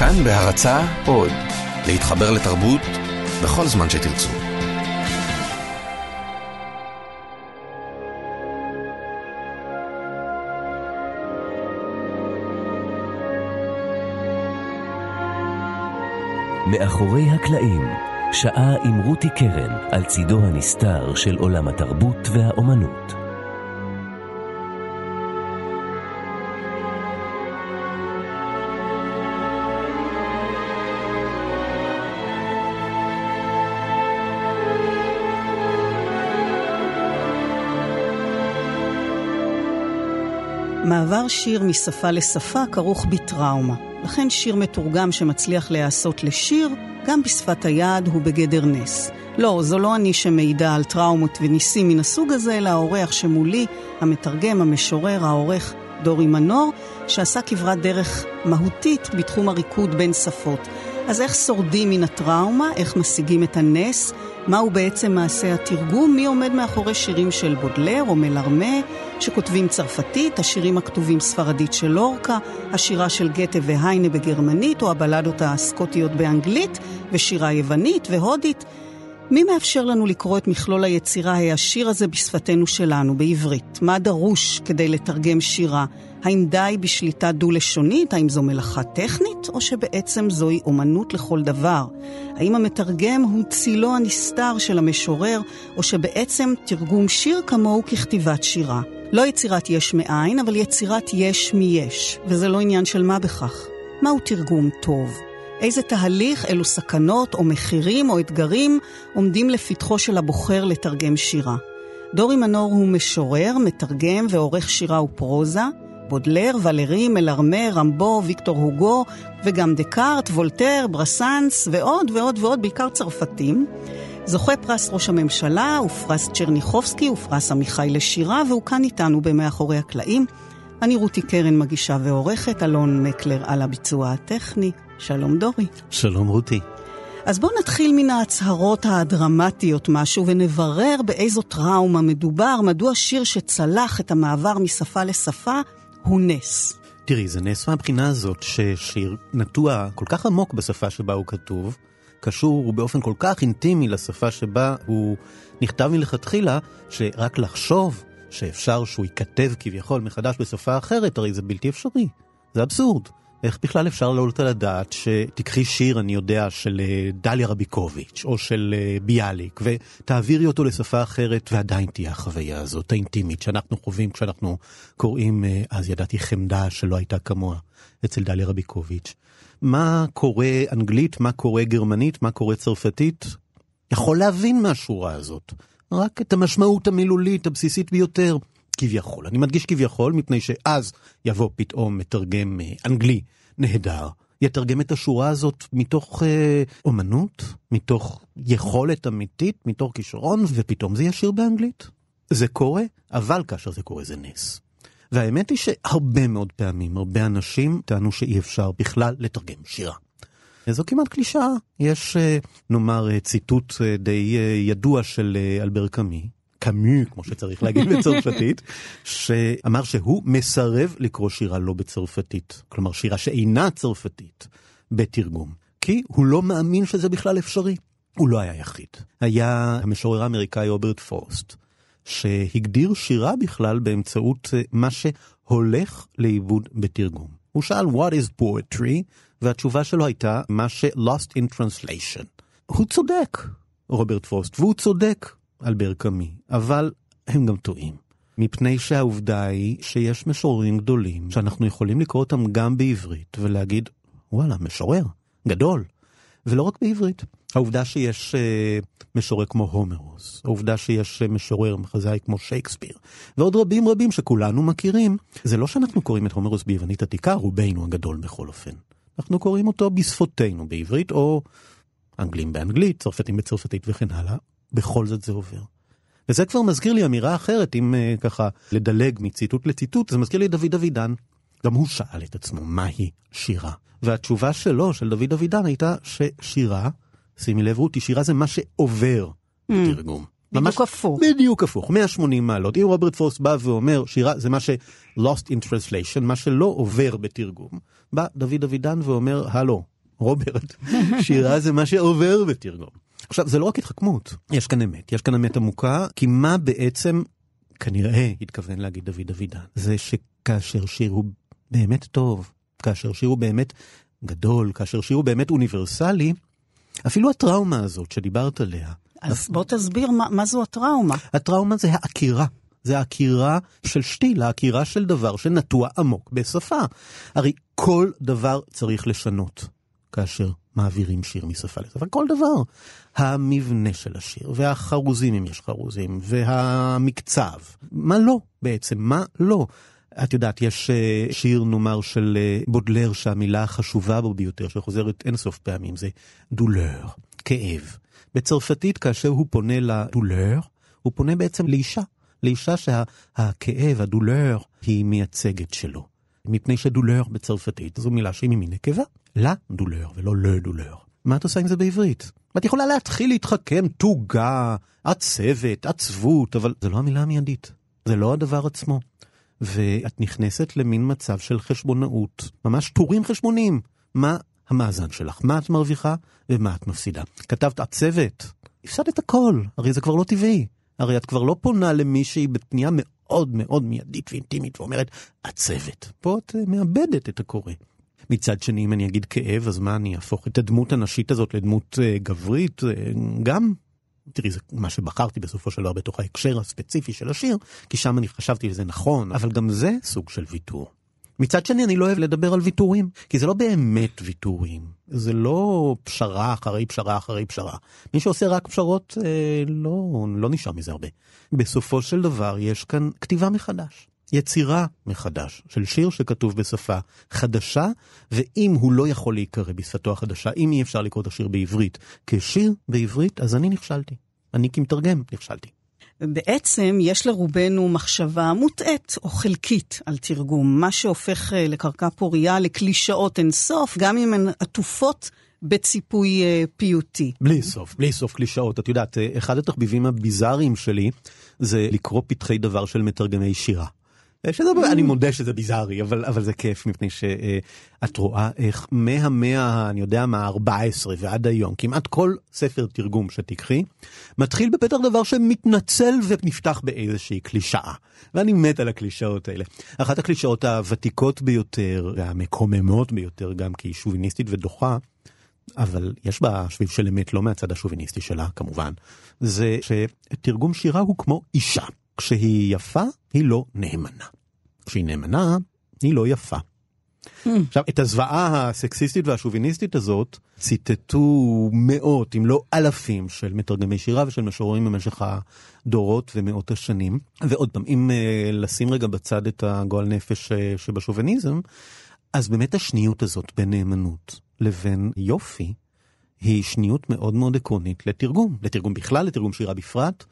כאן בהרצה עוד, להתחבר לתרבות בכל זמן שתרצו. מאחורי הקלעים, שעה עם רותי קרן על צידו הנסתר של עולם התרבות והאומנות. מעבר שיר משפה לשפה כרוך בטראומה. לכן שיר מתורגם שמצליח להיעשות לשיר, גם בשפת היד הוא בגדר נס. לא, זו לא אני שמעידה על טראומות וניסים מן הסוג הזה, אלא האורח שמולי, המתרגם, המשורר, העורך דורי מנור, שעשה כברת דרך מהותית בתחום הריקוד בין שפות. אז איך שורדים מן הטראומה? איך משיגים את הנס? מהו בעצם מעשה התרגום? מי עומד מאחורי שירים של בודלר או מלרמה, שכותבים צרפתית, השירים הכתובים ספרדית של לורקה, השירה של גתה והיינה בגרמנית, או הבלדות הסקוטיות באנגלית, ושירה יוונית והודית? מי מאפשר לנו לקרוא את מכלול היצירה העשיר הזה בשפתנו שלנו, בעברית? מה דרוש כדי לתרגם שירה? האם די בשליטה דו-לשונית? האם זו מלאכה טכנית? או שבעצם זוהי אומנות לכל דבר? האם המתרגם הוא צילו הנסתר של המשורר, או שבעצם תרגום שיר כמוהו ככתיבת שירה? לא יצירת יש מאין, אבל יצירת יש מיש, וזה לא עניין של מה בכך. מהו תרגום טוב? איזה תהליך, אילו סכנות או מחירים או אתגרים עומדים לפתחו של הבוחר לתרגם שירה. דורי מנור הוא משורר, מתרגם ועורך שירה ופרוזה. בודלר, ולרי, מלרמה, רמבו, ויקטור הוגו, וגם דקארט, וולטר, ברסנס, ועוד ועוד ועוד, בעיקר צרפתים. זוכה פרס ראש הממשלה, ופרס צ'רניחובסקי, ופרס עמיחי לשירה, והוא כאן איתנו במאחורי הקלעים. אני רותי קרן, מגישה ועורכת, אלון מקלר על הביצוע הטכני. שלום דורי. שלום רותי. אז בואו נתחיל מן ההצהרות הדרמטיות משהו ונברר באיזו טראומה מדובר, מדוע שיר שצלח את המעבר משפה לשפה הוא נס. תראי, זה נס מהבחינה הזאת ששיר נטוע כל כך עמוק בשפה שבה הוא כתוב, קשור באופן כל כך אינטימי לשפה שבה הוא נכתב מלכתחילה, שרק לחשוב שאפשר שהוא ייכתב כביכול מחדש בשפה אחרת, הרי זה בלתי אפשרי. זה אבסורד. איך בכלל אפשר לעלות על הדעת שתיקחי שיר, אני יודע, של אה, דליה רביקוביץ' או של אה, ביאליק, ותעבירי אותו לשפה אחרת, ועדיין תהיה החוויה הזאת, האינטימית, שאנחנו חווים כשאנחנו קוראים, אה, אז ידעתי חמדה שלא הייתה כמוה, אצל דליה רביקוביץ'. מה קורה אנגלית, מה קורה גרמנית, מה קורה צרפתית? יכול להבין מהשורה הזאת. רק את המשמעות המילולית הבסיסית ביותר. כביכול. אני מדגיש כביכול, מפני שאז יבוא פתאום מתרגם אה, אנגלי נהדר, יתרגם את השורה הזאת מתוך אה, אומנות, מתוך יכולת אמיתית, מתוך כישרון, ופתאום זה ישיר באנגלית. זה קורה, אבל כאשר זה קורה זה נס. והאמת היא שהרבה מאוד פעמים, הרבה אנשים טענו שאי אפשר בכלל לתרגם שירה. זו כמעט קלישאה. יש, אה, נאמר, אה, ציטוט די ידוע של אלבר קאמי, קאמי, כמו שצריך להגיד בצרפתית, שאמר שהוא מסרב לקרוא שירה לא בצרפתית, כלומר שירה שאינה צרפתית, בתרגום, כי הוא לא מאמין שזה בכלל אפשרי. הוא לא היה יחיד. היה המשורר האמריקאי רוברט פרוסט, שהגדיר שירה בכלל באמצעות אה, מה שהולך לאיבוד בתרגום. הוא שאל what is poetry, והתשובה שלו הייתה מה ש-lost in translation. הוא צודק, רוברט פרוסט, והוא צודק. אלבר קאמי, אבל הם גם טועים. מפני שהעובדה היא שיש משוררים גדולים שאנחנו יכולים לקרוא אותם גם בעברית ולהגיד, וואלה, משורר, גדול. ולא רק בעברית. העובדה שיש uh, משורר כמו הומרוס, העובדה שיש uh, משורר מחזאי כמו שייקספיר, ועוד רבים רבים שכולנו מכירים, זה לא שאנחנו קוראים את הומרוס ביוונית עתיקה, רובנו הגדול בכל אופן. אנחנו קוראים אותו בשפותינו, בעברית או אנגלים באנגלית, צרפתים בצרפתית וכן הלאה, בכל זאת זה עובר. וזה כבר מזכיר לי אמירה אחרת, אם uh, ככה לדלג מציטוט לציטוט, זה מזכיר לי את דוד אבידן. גם הוא שאל את עצמו, מהי שירה? והתשובה שלו, של דוד אבידן, הייתה ששירה, שימי לב רותי, שירה זה מה שעובר mm. בתרגום. בדיוק הפוך. בדיוק הפוך, 180 מעלות. אם רוברט פרוסט בא ואומר, שירה זה מה ש- lost in translation, מה שלא עובר בתרגום, בא דוד אבידן ואומר, הלו, רוברט, שירה זה מה שעובר בתרגום. עכשיו, זה לא רק התחכמות, יש כאן אמת, יש כאן אמת עמוקה, כי מה בעצם, כנראה, התכוון להגיד דוד אבידן, זה שכאשר שיר הוא באמת טוב, כאשר שיר הוא באמת גדול, כאשר שיר הוא באמת אוניברסלי, אפילו הטראומה הזאת שדיברת עליה, אז בוא תסביר מה, מה זו הטראומה. הטראומה זה העקירה. זה העקירה של שתיל, העקירה של דבר שנטוע עמוק בשפה. הרי כל דבר צריך לשנות כאשר מעבירים שיר משפה לשפה. כל דבר. המבנה של השיר, והחרוזים אם יש חרוזים, והמקצב. מה לא בעצם? מה לא? את יודעת, יש אה, שיר נאמר של אה, בודלר שהמילה החשובה בו ביותר, שחוזרת אינסוף פעמים, זה דולר, כאב. בצרפתית, כאשר הוא פונה לדולר, הוא פונה בעצם לאישה. לאישה שהכאב, הדולר, היא מייצגת שלו. מפני שדולר בצרפתית זו מילה שהיא ממין נקבה. לה דולר ולא לא דולר. מה את עושה עם זה בעברית? ואת יכולה להתחיל להתחכם, תוגה, עצבת, עצבות, אבל זו לא המילה המיידית. זה לא הדבר עצמו. ואת נכנסת למין מצב של חשבונאות, ממש טורים חשבוניים. מה המאזן שלך? מה את מרוויחה ומה את מפסידה? כתבת עצבת, הפסדת הכל, הרי זה כבר לא טבעי. הרי את כבר לא פונה למישהי בפנייה מאוד מאוד מיידית ואינטימית ואומרת, עצבת. פה את אה, מאבדת את הקורא. מצד שני, אם אני אגיד כאב, אז מה אני אהפוך את הדמות הנשית הזאת לדמות uh, גברית? Uh, גם, תראי, זה מה שבחרתי בסופו של דבר בתוך ההקשר הספציפי של השיר, כי שם אני חשבתי שזה נכון, אבל גם זה סוג של ויתור. מצד שני, אני לא אוהב לדבר על ויתורים, כי זה לא באמת ויתורים. זה לא פשרה אחרי פשרה אחרי פשרה. מי שעושה רק פשרות, אה, לא, לא נשאר מזה הרבה. בסופו של דבר, יש כאן כתיבה מחדש. יצירה מחדש של שיר שכתוב בשפה חדשה, ואם הוא לא יכול להיקרא בשפתו החדשה, אם אי אפשר לקרוא את השיר בעברית כשיר בעברית, אז אני נכשלתי. אני כמתרגם נכשלתי. בעצם יש לרובנו מחשבה מוטעית או חלקית על תרגום, מה שהופך אה, לקרקע פורייה לקלישאות אינסוף, גם אם הן עטופות בציפוי אה, פיוטי. בלי סוף, בלי סוף קלישאות. את יודעת, אה, אחד התחביבים הביזאריים שלי זה לקרוא פתחי דבר של מתרגמי שירה. שזה, אני מודה שזה ביזארי, אבל, אבל זה כיף, מפני שאת רואה איך מהמאה, אני יודע מה, 14 ועד היום, כמעט כל ספר תרגום שתיקחי, מתחיל בפתח דבר שמתנצל ונפתח באיזושהי קלישאה. ואני מת על הקלישאות האלה. אחת הקלישאות הוותיקות ביותר, והמקוממות ביותר, גם כי היא שוביניסטית ודוחה, אבל יש בה שביב של אמת לא מהצד השוביניסטי שלה כמובן, זה שתרגום שירה הוא כמו אישה. כשהיא יפה, היא לא נאמנה. כשהיא נאמנה, היא לא יפה. עכשיו, את הזוועה הסקסיסטית והשוביניסטית הזאת ציטטו מאות, אם לא אלפים, של מתרגמי שירה ושל משוררים במשך הדורות ומאות השנים. ועוד פעם, אם uh, לשים רגע בצד את הגועל נפש uh, שבשוביניזם, אז באמת השניות הזאת בין נאמנות לבין יופי, היא שניות מאוד מאוד עקרונית לתרגום. לתרגום בכלל, לתרגום שירה בפרט.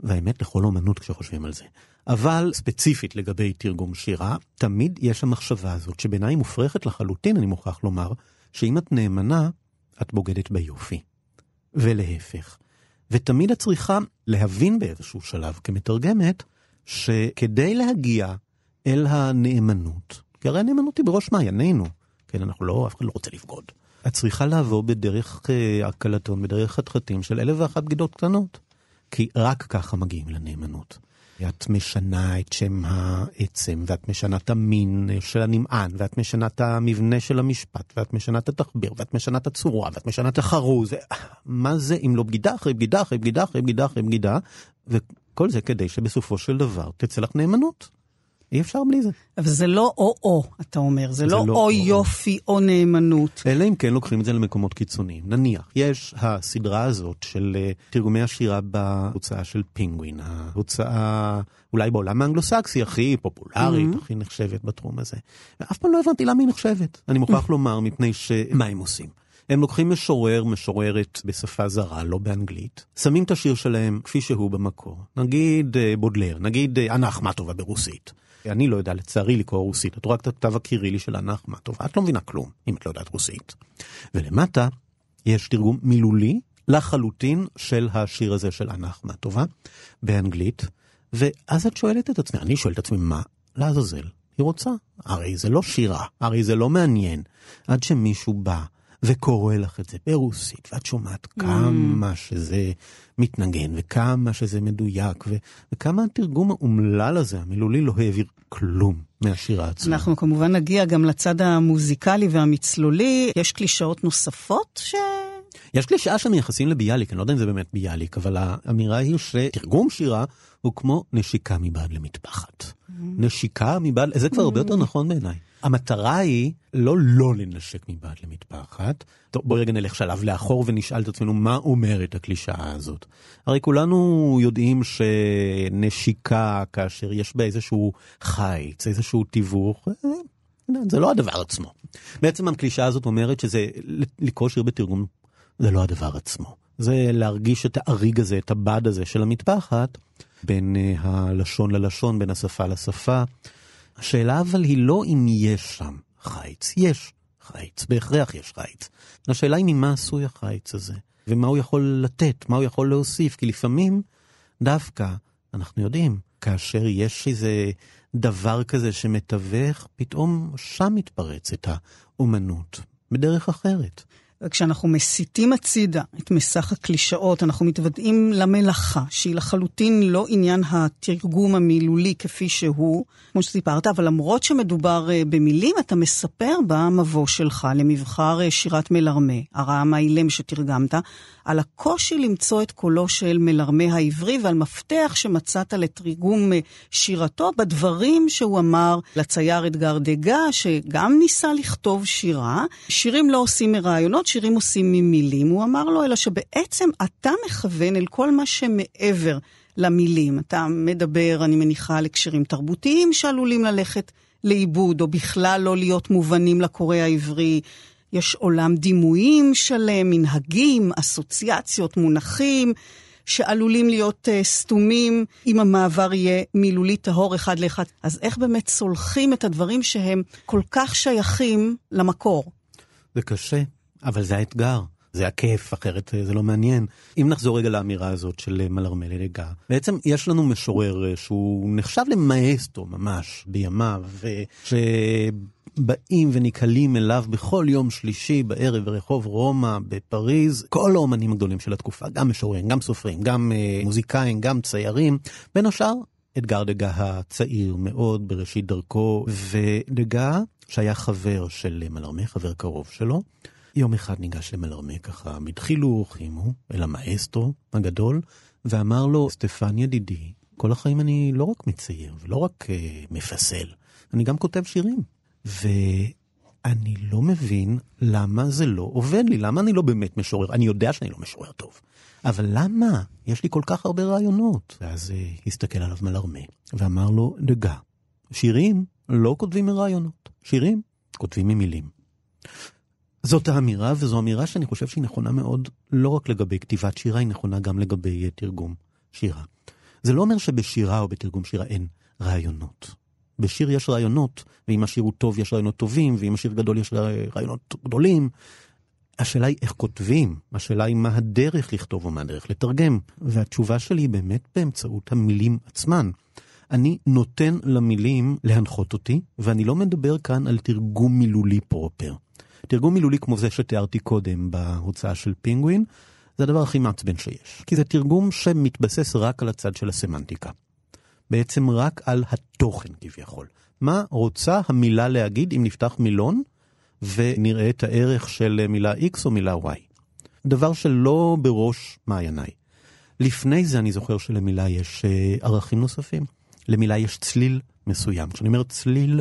והאמת לכל אומנות כשחושבים על זה. אבל ספציפית לגבי תרגום שירה, תמיד יש המחשבה הזאת, שבעיניי מופרכת לחלוטין, אני מוכרח לומר, שאם את נאמנה, את בוגדת ביופי. ולהפך. ותמיד את צריכה להבין באיזשהו שלב כמתרגמת, שכדי להגיע אל הנאמנות, כי הרי הנאמנות היא בראש מעיינינו, כן, אנחנו לא, אף אחד לא רוצה לבגוד. את צריכה לעבור בדרך הקלטון, בדרך חתחתים של אלף ואחת בגידות קטנות. כי רק ככה מגיעים לנאמנות. את משנה את שם העצם, ואת משנה את המין של הנמען, ואת משנה את המבנה של המשפט, ואת משנה את התחביר, ואת משנה את הצורה, ואת משנה את החרוז. מה זה אם לא בגידה אחרי בגידה אחרי בגידה אחרי בגידה אחרי בגידה, וכל זה כדי שבסופו של דבר תצא לך נאמנות. אי אפשר בלי זה. אבל זה לא או-או, אתה אומר, זה, זה לא, לא או יופי או נאמנות. אלא אם כן לוקחים את זה למקומות קיצוניים. נניח, יש הסדרה הזאת של uh, תרגומי השירה בהוצאה של פינגווין, ההוצאה אולי בעולם האנגלוסקסי הכי פופולרית, mm-hmm. הכי נחשבת בתחום הזה. ואף פעם לא הבנתי למה היא נחשבת. אני מוכרח לומר, מפני שמה הם עושים? הם לוקחים משורר, משוררת בשפה זרה, לא באנגלית, שמים את השיר שלהם כפי שהוא במקור. נגיד בודלר, נגיד אנה אחמטובה ברוסית. אני לא יודע לצערי לקרוא רוסית, את רואה את הכתב הקירילי של אנה אחמטובה, את לא מבינה כלום אם את לא יודעת רוסית. ולמטה יש תרגום מילולי לחלוטין של השיר הזה של אנה אחמטובה, באנגלית, ואז את שואלת את עצמי, אני שואל את עצמי, מה לעזאזל היא רוצה? הרי זה לא שירה, הרי זה לא מעניין. עד שמישהו בא וקורא לך את זה ברוסית, ואת שומעת mm. כמה שזה מתנגן, וכמה שזה מדויק, ו- וכמה התרגום האומלל הזה, המילולי, לא העביר כלום מהשירה עצמה. אנחנו כמובן נגיע גם לצד המוזיקלי והמצלולי. יש קלישאות נוספות ש... יש קלישאה שמייחסים לביאליק, אני לא יודע אם זה באמת ביאליק, אבל האמירה היא שתרגום שירה הוא כמו נשיקה מבעד למטפחת. Mm. נשיקה מבעד, זה כבר הרבה יותר נכון בעיניי. המטרה היא לא לא לנשק מבעד למטפחת. טוב, בואי רגע נלך שלב לאחור ונשאל את עצמנו מה אומרת הקלישאה הזאת. הרי כולנו יודעים שנשיקה, כאשר יש בה איזשהו חיץ, איזשהו תיווך, אה, זה לא הדבר עצמו. בעצם הקלישאה הזאת אומרת שזה לקרוא שיר בתרגום זה לא הדבר עצמו. זה להרגיש את האריג הזה, את הבד הזה של המטפחת, בין uh, הלשון ללשון, בין השפה לשפה. השאלה אבל היא לא אם יש שם חיץ, יש חיץ, בהכרח יש חיץ. השאלה היא ממה עשוי החיץ הזה, ומה הוא יכול לתת, מה הוא יכול להוסיף, כי לפעמים דווקא, אנחנו יודעים, כאשר יש איזה דבר כזה שמתווך, פתאום שם מתפרצת האומנות, בדרך אחרת. וכשאנחנו מסיטים הצידה את מסך הקלישאות, אנחנו מתוודעים למלאכה, שהיא לחלוטין לא עניין התרגום המילולי כפי שהוא, כמו שסיפרת, אבל למרות שמדובר אה, במילים, אתה מספר במבוא שלך למבחר אה, שירת מלרמה, הרעם האילם שתרגמת, על הקושי למצוא את קולו של מלרמה העברי ועל מפתח שמצאת לתרגום אה, שירתו בדברים שהוא אמר לצייר אדגר דגה, שגם ניסה לכתוב שירה. שירים לא עושים מרעיונות, שירים עושים ממילים, הוא אמר לו, אלא שבעצם אתה מכוון אל כל מה שמעבר למילים. אתה מדבר, אני מניחה, על הקשרים תרבותיים שעלולים ללכת לאיבוד, או בכלל לא להיות מובנים לקורא העברי. יש עולם דימויים שלם, מנהגים, אסוציאציות, מונחים. שעלולים להיות uh, סתומים אם המעבר יהיה מילולי טהור אחד לאחד. אז איך באמת צולחים את הדברים שהם כל כך שייכים למקור? זה קשה. אבל זה האתגר. זה הכיף, אחרת אה, זה לא מעניין. אם נחזור רגע לאמירה הזאת של אה, מלרמל אלגה, בעצם יש לנו משורר שהוא נחשב למאסטו ממש בימיו, שבאים וניקלים אליו בכל יום שלישי בערב ברחוב רומא בפריז, כל האומנים הגדולים של התקופה, גם משוררים, גם סופרים, גם מוזיקאים, גם ציירים, בין השאר אתגר דגה הצעיר מאוד בראשית דרכו, ודגה שהיה חבר של מלרמה, חבר קרוב שלו. יום אחד ניגש למלרמה ככה, מתחילוך עימו, אל המאסטרו הגדול, ואמר לו, סטפן ידידי, כל החיים אני לא רק מצייר ולא רק uh, מפסל, אני גם כותב שירים. ואני לא מבין למה זה לא עובד לי, למה אני לא באמת משורר, אני יודע שאני לא משורר טוב, אבל למה? יש לי כל כך הרבה רעיונות. ואז uh, הסתכל עליו מלרמה, ואמר לו, דגה, שירים לא כותבים מרעיונות, שירים כותבים ממילים. זאת האמירה, וזו אמירה שאני חושב שהיא נכונה מאוד, לא רק לגבי כתיבת שירה, היא נכונה גם לגבי תרגום שירה. זה לא אומר שבשירה או בתרגום שירה אין רעיונות. בשיר יש רעיונות, ואם השיר הוא טוב יש רעיונות טובים, ואם השיר גדול יש רעיונות גדולים. השאלה היא איך כותבים, השאלה היא מה הדרך לכתוב ומה הדרך לתרגם. והתשובה שלי היא באמת באמצעות המילים עצמן. אני נותן למילים להנחות אותי, ואני לא מדבר כאן על תרגום מילולי פרופר. תרגום מילולי כמו זה שתיארתי קודם בהוצאה של פינגווין, זה הדבר הכי מעצבן שיש. כי זה תרגום שמתבסס רק על הצד של הסמנטיקה. בעצם רק על התוכן כביכול. מה רוצה המילה להגיד אם נפתח מילון ונראה את הערך של מילה X או מילה Y. דבר שלא בראש מעייניי. לפני זה אני זוכר שלמילה יש אה, ערכים נוספים. למילה יש צליל מסוים. כשאני אומר צליל,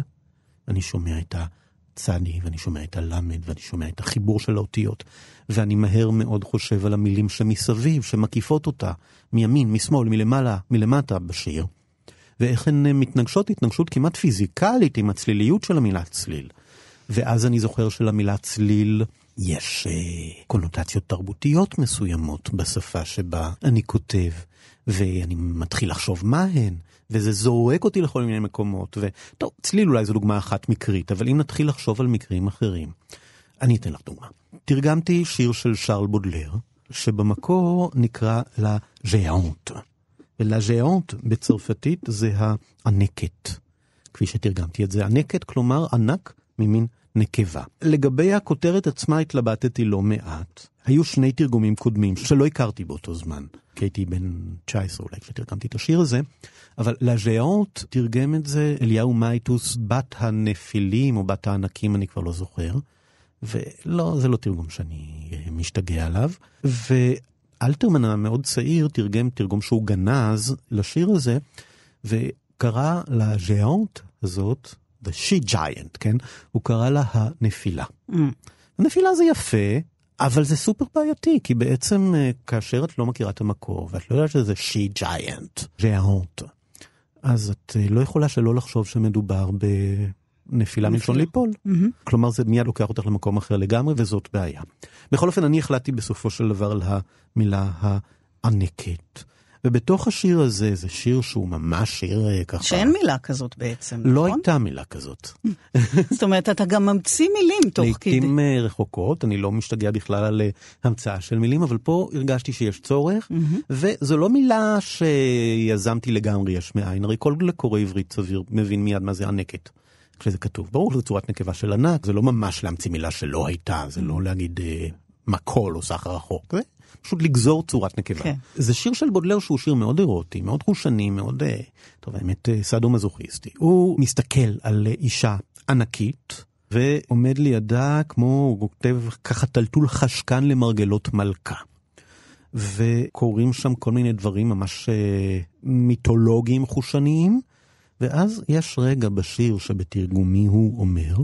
אני שומע את ה... צדי, ואני שומע את הלמד, ואני שומע את החיבור של האותיות, ואני מהר מאוד חושב על המילים שמסביב, שמקיפות אותה, מימין, משמאל, מלמעלה, מלמטה בשיר, ואיך הן מתנגשות התנגשות כמעט פיזיקלית עם הצליליות של המילה צליל. ואז אני זוכר שלמילה צליל יש אה, קונוטציות תרבותיות מסוימות בשפה שבה אני כותב, ואני מתחיל לחשוב מה הן, וזה זורק אותי לכל מיני מקומות, וטוב, צליל אולי זו דוגמה אחת מקרית, אבל אם נתחיל לחשוב על מקרים אחרים, אני אתן לך דוגמה. תרגמתי שיר של שרל בודלר, שבמקור נקרא La Géante. ו La Géante בצרפתית זה הענקת. כפי שתרגמתי את זה, ענקת, כלומר ענק ממין נקבה. לגבי הכותרת עצמה התלבטתי לא מעט. היו שני תרגומים קודמים שלא הכרתי באותו זמן, כי הייתי בן 19 אולי כשתרגמתי את השיר הזה, אבל La Géante תרגם את זה אליהו מייטוס, בת הנפילים או בת הענקים, אני כבר לא זוכר. ולא, זה לא תרגום שאני משתגע עליו. ואלתרמן המאוד צעיר תרגם תרגום שהוא גנז לשיר הזה, וקרא ל Géante הזאת, The She Giant, כן? הוא קרא לה הנפילה. Mm. הנפילה זה יפה, אבל זה סופר בעייתי, כי בעצם אה, כאשר את לא מכירה את המקור, ואת לא יודעת שזה She Giant, Géante, אז את אה, לא יכולה שלא לחשוב שמדובר בנפילה מלשון ליפול. Mm-hmm. כלומר, זה מיד לוקח אותך למקום אחר לגמרי, וזאת בעיה. בכל אופן, אני החלטתי בסופו של דבר על המילה הענקת. ובתוך השיר הזה, זה שיר שהוא ממש שיר אה, ככה... שאין מילה כזאת בעצם, לא נכון? הייתה מילה כזאת. זאת אומרת, אתה גם ממציא מילים תוך כדי. לעיתים אה, רחוקות, אני לא משתגע בכלל על אה, המצאה של מילים, אבל פה הרגשתי שיש צורך, וזו לא מילה שיזמתי לגמרי יש מאין, הרי כל קורא עברית סביר מבין מיד מה זה ענקת. כשזה כתוב, ברור שזו צורת נקבה של ענק, זה לא ממש להמציא מילה שלא הייתה, זה לא להגיד אה, מקול או סחר רחוק, זה פשוט לגזור צורת נקבה. כן. זה שיר של בודלר שהוא שיר מאוד אירוטי, מאוד חושני, מאוד, אה, טוב, האמת, אה, סאדו-מזוכיסטי. הוא מסתכל על אה, אישה ענקית, ועומד לידה כמו, הוא כותב ככה טלטול חשקן למרגלות מלכה. וקורים שם כל מיני דברים ממש אה, מיתולוגיים חושניים, ואז יש רגע בשיר שבתרגומי הוא אומר,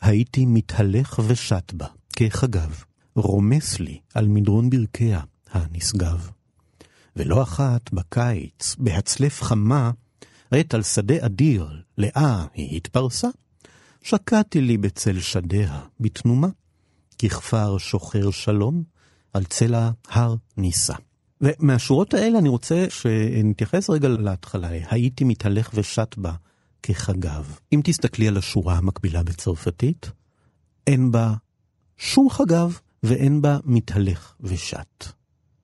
הייתי מתהלך ושט בה, כחגב, רומס לי על מדרון ברכיה הנשגב. ולא אחת בקיץ, בהצלף חמה, עת על שדה אדיר, לאה היא התפרסה. שקעתי לי בצל שדיה, בתנומה, ככפר שוחר שלום, על צל ההר נישא. ומהשורות האלה אני רוצה שנתייחס רגע להתחלה. הייתי מתהלך ושט בה כחגב. אם תסתכלי על השורה המקבילה בצרפתית, אין בה שום חגב ואין בה מתהלך ושט.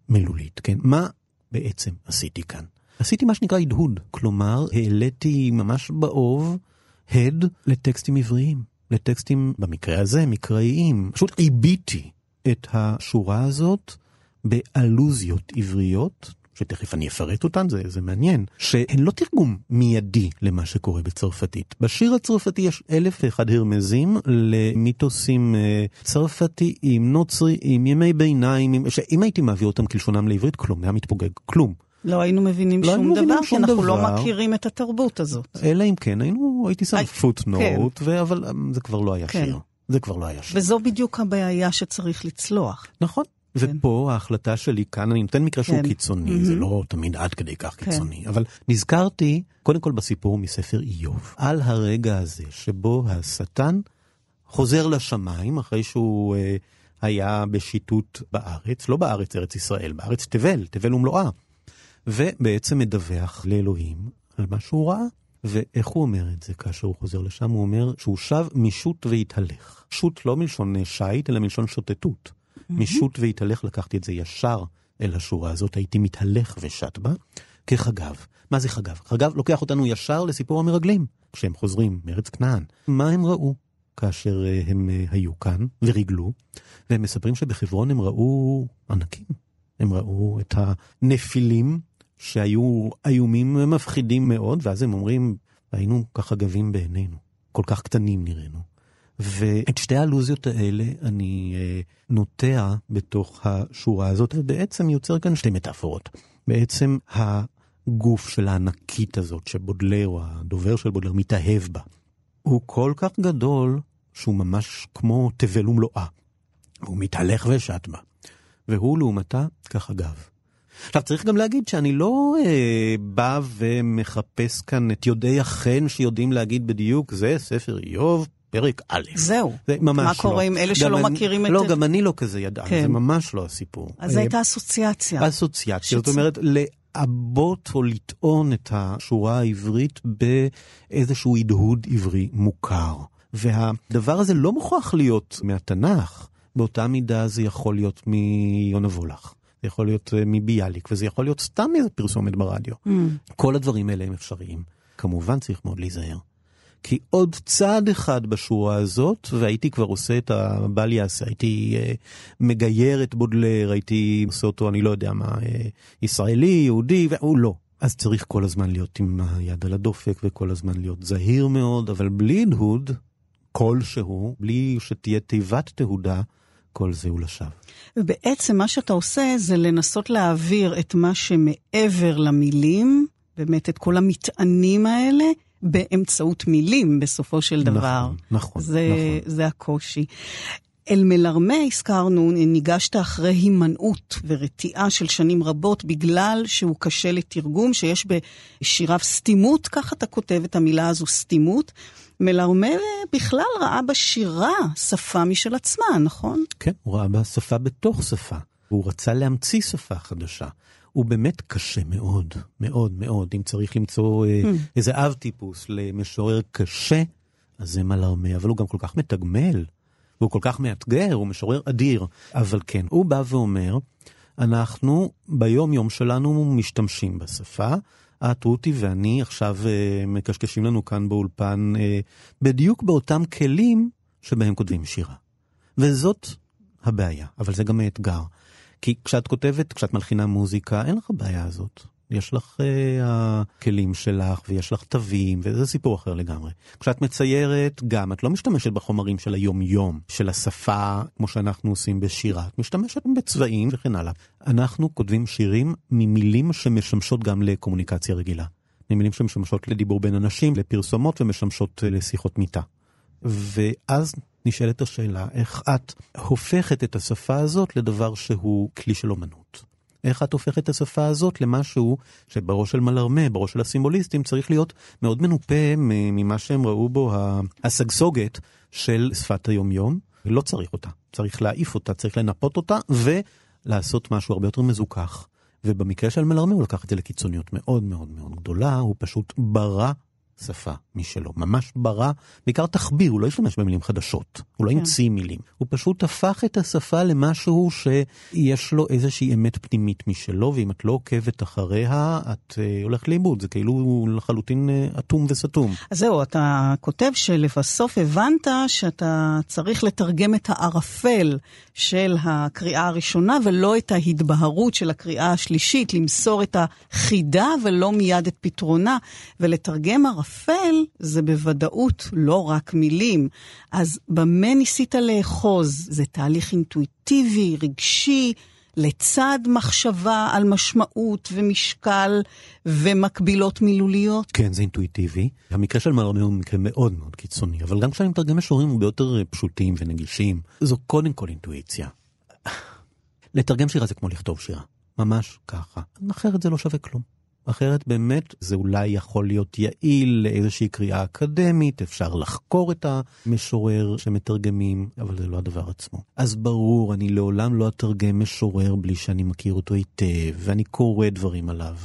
מילולית, כן? מה בעצם עשיתי כאן? עשיתי מה שנקרא הדהוד, כלומר העליתי ממש באוב הד לטקסטים עבריים, לטקסטים, במקרה הזה, מקראיים. פשוט עיביתי את השורה הזאת באלוזיות עבריות, שתכף אני אפרט אותן, זה, זה מעניין, שהן לא תרגום מיידי למה שקורה בצרפתית. בשיר הצרפתי יש אלף ואחד הרמזים למיתוסים אה, צרפתיים, נוצריים, ימי ביניים, שאם הייתי מעביר אותם כלשונם לעברית, כלום, היה מתפוגג, כלום. לא היינו מבינים לא שום היינו דבר, כי אנחנו לא דבר. מכירים את התרבות הזאת. אלא אם כן, היינו, הייתי שם הי- פוטנוט, אבל אה, זה כבר לא היה כן. שיר. זה כבר לא היה שיר. וזו בדיוק הבעיה שצריך לצלוח. נכון. ופה ההחלטה שלי כאן, אני נותן מקרה שהוא כן. קיצוני, זה לא תמיד עד כדי כך קיצוני, אבל נזכרתי קודם כל בסיפור מספר איוב, על הרגע הזה שבו השטן חוזר לשמיים אחרי שהוא אה, היה בשיטוט בארץ, לא בארץ ארץ ישראל, בארץ תבל, תבל ומלואה, ובעצם מדווח לאלוהים על מה שהוא ראה. ואיך הוא אומר את זה כאשר הוא חוזר לשם? הוא אומר שהוא שב משוט והתהלך. שוט לא מלשון שיט, אלא מלשון שוטטות. משוט והתהלך לקחתי את זה ישר אל השורה הזאת, הייתי מתהלך ושט בה, כחגב. מה זה חגב? חגב לוקח אותנו ישר לסיפור המרגלים, כשהם חוזרים מארץ כנען. מה הם ראו כאשר אה, הם אה, היו כאן וריגלו? והם מספרים שבחברון הם ראו ענקים. הם ראו את הנפילים שהיו איומים ומפחידים מאוד, ואז הם אומרים, היינו כחגבים בעינינו, כל כך קטנים נראינו. ואת שתי האלוזיות האלה אני אה, נוטע בתוך השורה הזאת, ובעצם יוצר כאן שתי מטאפורות. בעצם הגוף של הענקית הזאת, שבודלר, או הדובר של בודלר, מתאהב בה, הוא כל כך גדול, שהוא ממש כמו תבל ומלואה. הוא מתהלך ושט בה. והוא לעומתה כחגב. עכשיו צריך גם להגיד שאני לא אה, בא ומחפש כאן את יודעי החן שיודעים להגיד בדיוק זה ספר איוב פרק א'. זהו. זה ממש מה לא. קורה עם אלה שלא אני- מכירים את לא? גם אני לא כזה ידען, כן. זה ממש לא הסיפור. אז זו אה, הייתה אסוציאציה. אסוציאציה, זאת שצ- אומרת לעבות או לטעון את השורה העברית באיזשהו הדהוד עברי מוכר. והדבר הזה לא מוכרח להיות מהתנ"ך, באותה מידה זה יכול להיות מיונה וולך. זה יכול להיות אה, מביאליק, וזה יכול להיות סתם איזה פרסומת ברדיו. Mm. כל הדברים האלה הם אפשריים. כמובן צריך מאוד להיזהר. כי עוד צעד אחד בשורה הזאת, והייתי כבר עושה את הבל יעשה, הייתי אה, מגייר את בודלר, הייתי עושה אותו, אני לא יודע מה, אה, ישראלי, יהודי, והוא לא. אז צריך כל הזמן להיות עם היד על הדופק, וכל הזמן להיות זהיר מאוד, אבל בלי הדהוד כלשהו, בלי שתהיה תיבת תהודה, כל זה הוא לשווא. ובעצם מה שאתה עושה זה לנסות להעביר את מה שמעבר למילים, באמת את כל המטענים האלה, באמצעות מילים בסופו של דבר. נכון, נכון, זה, נכון. זה הקושי. אל מלרמה הזכרנו, ניגשת אחרי הימנעות ורתיעה של שנים רבות בגלל שהוא קשה לתרגום, שיש בשיריו סתימות, ככה אתה כותב את המילה הזו סתימות. מלרמה בכלל ראה בשירה שפה משל עצמה, נכון? כן, הוא ראה בה שפה בתוך שפה. הוא רצה להמציא שפה חדשה. הוא באמת קשה מאוד, מאוד מאוד. אם צריך למצוא אה, איזה אב טיפוס למשורר קשה, אז זה מלרמה, אבל הוא גם כל כך מתגמל, והוא כל כך מאתגר, הוא משורר אדיר. אבל כן, הוא בא ואומר, אנחנו ביום יום שלנו משתמשים בשפה. את, רותי ואני עכשיו אה, מקשקשים לנו כאן באולפן אה, בדיוק באותם כלים שבהם כותבים שירה. וזאת הבעיה, אבל זה גם האתגר. כי כשאת כותבת, כשאת מלחינה מוזיקה, אין לך בעיה הזאת. יש לך אה, הכלים שלך ויש לך תווים, וזה סיפור אחר לגמרי. כשאת מציירת, גם את לא משתמשת בחומרים של היום-יום, של השפה, כמו שאנחנו עושים בשירה, את משתמשת בצבעים וכן הלאה. אנחנו כותבים שירים ממילים שמשמשות גם לקומוניקציה רגילה. ממילים שמשמשות לדיבור בין אנשים, לפרסומות ומשמשות אה, לשיחות מיטה. ואז נשאלת השאלה, איך את הופכת את השפה הזאת לדבר שהוא כלי של אומנות? איך את הופכת את השפה הזאת למשהו שבראש של מלרמה, בראש של הסימבוליסטים, צריך להיות מאוד מנופה ממה שהם ראו בו הסגסוגת של שפת היומיום, ולא צריך אותה. צריך להעיף אותה, צריך לנפות אותה, ולעשות משהו הרבה יותר מזוכח. ובמקרה של מלרמה הוא לקח את זה לקיצוניות מאוד מאוד מאוד גדולה, הוא פשוט ברא שפה משלו, ממש ברא, בעיקר תחביר, הוא לא השתמש במילים חדשות, הוא לא כן. המציא מילים, הוא פשוט הפך את השפה למשהו שיש לו איזושהי אמת פנימית משלו, ואם את לא עוקבת אחריה, את uh, הולכת לאיבוד, זה כאילו לחלוטין uh, אטום וסתום. אז זהו, אתה כותב שלבסוף הבנת שאתה צריך לתרגם את הערפל של הקריאה הראשונה, ולא את ההתבהרות של הקריאה השלישית, למסור את החידה ולא מיד את פתרונה, ולתרגם ערפל זה בוודאות לא רק מילים. אז במה ניסית לאחוז? זה תהליך אינטואיטיבי, רגשי, לצד מחשבה על משמעות ומשקל ומקבילות מילוליות? כן, זה אינטואיטיבי. המקרה של מלרמה הוא מקרה מאוד מאוד קיצוני, אבל גם כשאני מתרגם משוררים הרבה יותר פשוטים ונגישים, זו קודם כל אינטואיציה. לתרגם שירה זה כמו לכתוב שירה, ממש ככה. אחרת זה לא שווה כלום. אחרת באמת זה אולי יכול להיות יעיל לאיזושהי קריאה אקדמית, אפשר לחקור את המשורר שמתרגמים, אבל זה לא הדבר עצמו. אז ברור, אני לעולם לא אתרגם משורר בלי שאני מכיר אותו היטב, ואני קורא דברים עליו,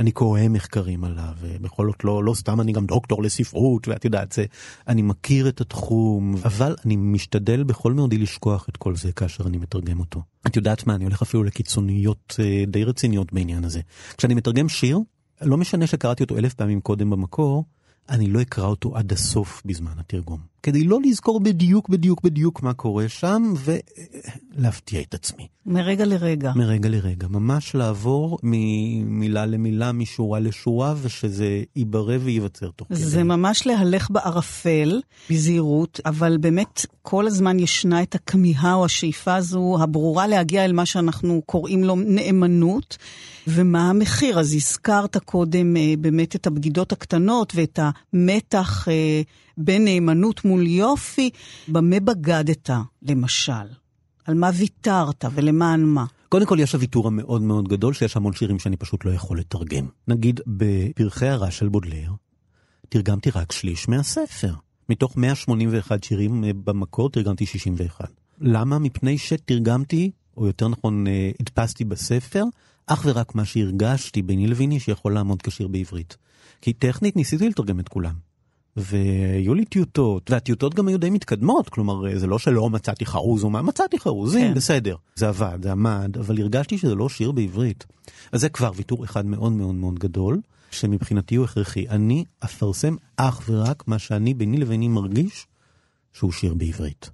ואני קורא מחקרים עליו, ובכל זאת לא, לא סתם אני גם דוקטור לספרות, ואת יודעת, זה, אני מכיר את התחום, אבל אני משתדל בכל מאודי לשכוח את כל זה כאשר אני מתרגם אותו. את יודעת מה, אני הולך אפילו לקיצוניות אה, די רציניות בעניין הזה. כשאני מתרגם שיר, לא משנה שקראתי אותו אלף פעמים קודם במקור, אני לא אקרא אותו עד הסוף בזמן התרגום. כדי לא לזכור בדיוק בדיוק בדיוק מה קורה שם, ולהפתיע את עצמי. מרגע לרגע. מרגע לרגע. ממש לעבור ממילה למילה, משורה לשורה, ושזה ייברא וייווצר תוך כדי. זה ממש להלך בערפל, בזהירות, אבל באמת כל הזמן ישנה את הכמיהה או השאיפה הזו הברורה להגיע אל מה שאנחנו קוראים לו נאמנות. ומה המחיר? אז הזכרת קודם אה, באמת את הבגידות הקטנות ואת המתח אה, בין נאמנות מול יופי. במה בגדת, למשל? על מה ויתרת ולמען מה? קודם כל יש הוויתור המאוד מאוד גדול שיש המון שירים שאני פשוט לא יכול לתרגם. נגיד בפרחי הרע של בודלר, תרגמתי רק שליש מהספר. מתוך 181 שירים אה, במקור תרגמתי 61. למה? מפני שתרגמתי, או יותר נכון אה, הדפסתי בספר, אך ורק מה שהרגשתי ביני לביני שיכול לעמוד כשיר בעברית. כי טכנית ניסיתי לתרגם את כולם. והיו לי טיוטות, והטיוטות גם היו די מתקדמות, כלומר זה לא שלא מצאתי חרוז או מה, מצאתי חרוזים, כן. בסדר, זה עבד, זה עמד, אבל הרגשתי שזה לא שיר בעברית. אז זה כבר ויתור אחד מאוד מאוד מאוד גדול, שמבחינתי הוא הכרחי. אני אפרסם אך ורק מה שאני ביני לביני מרגיש שהוא שיר בעברית.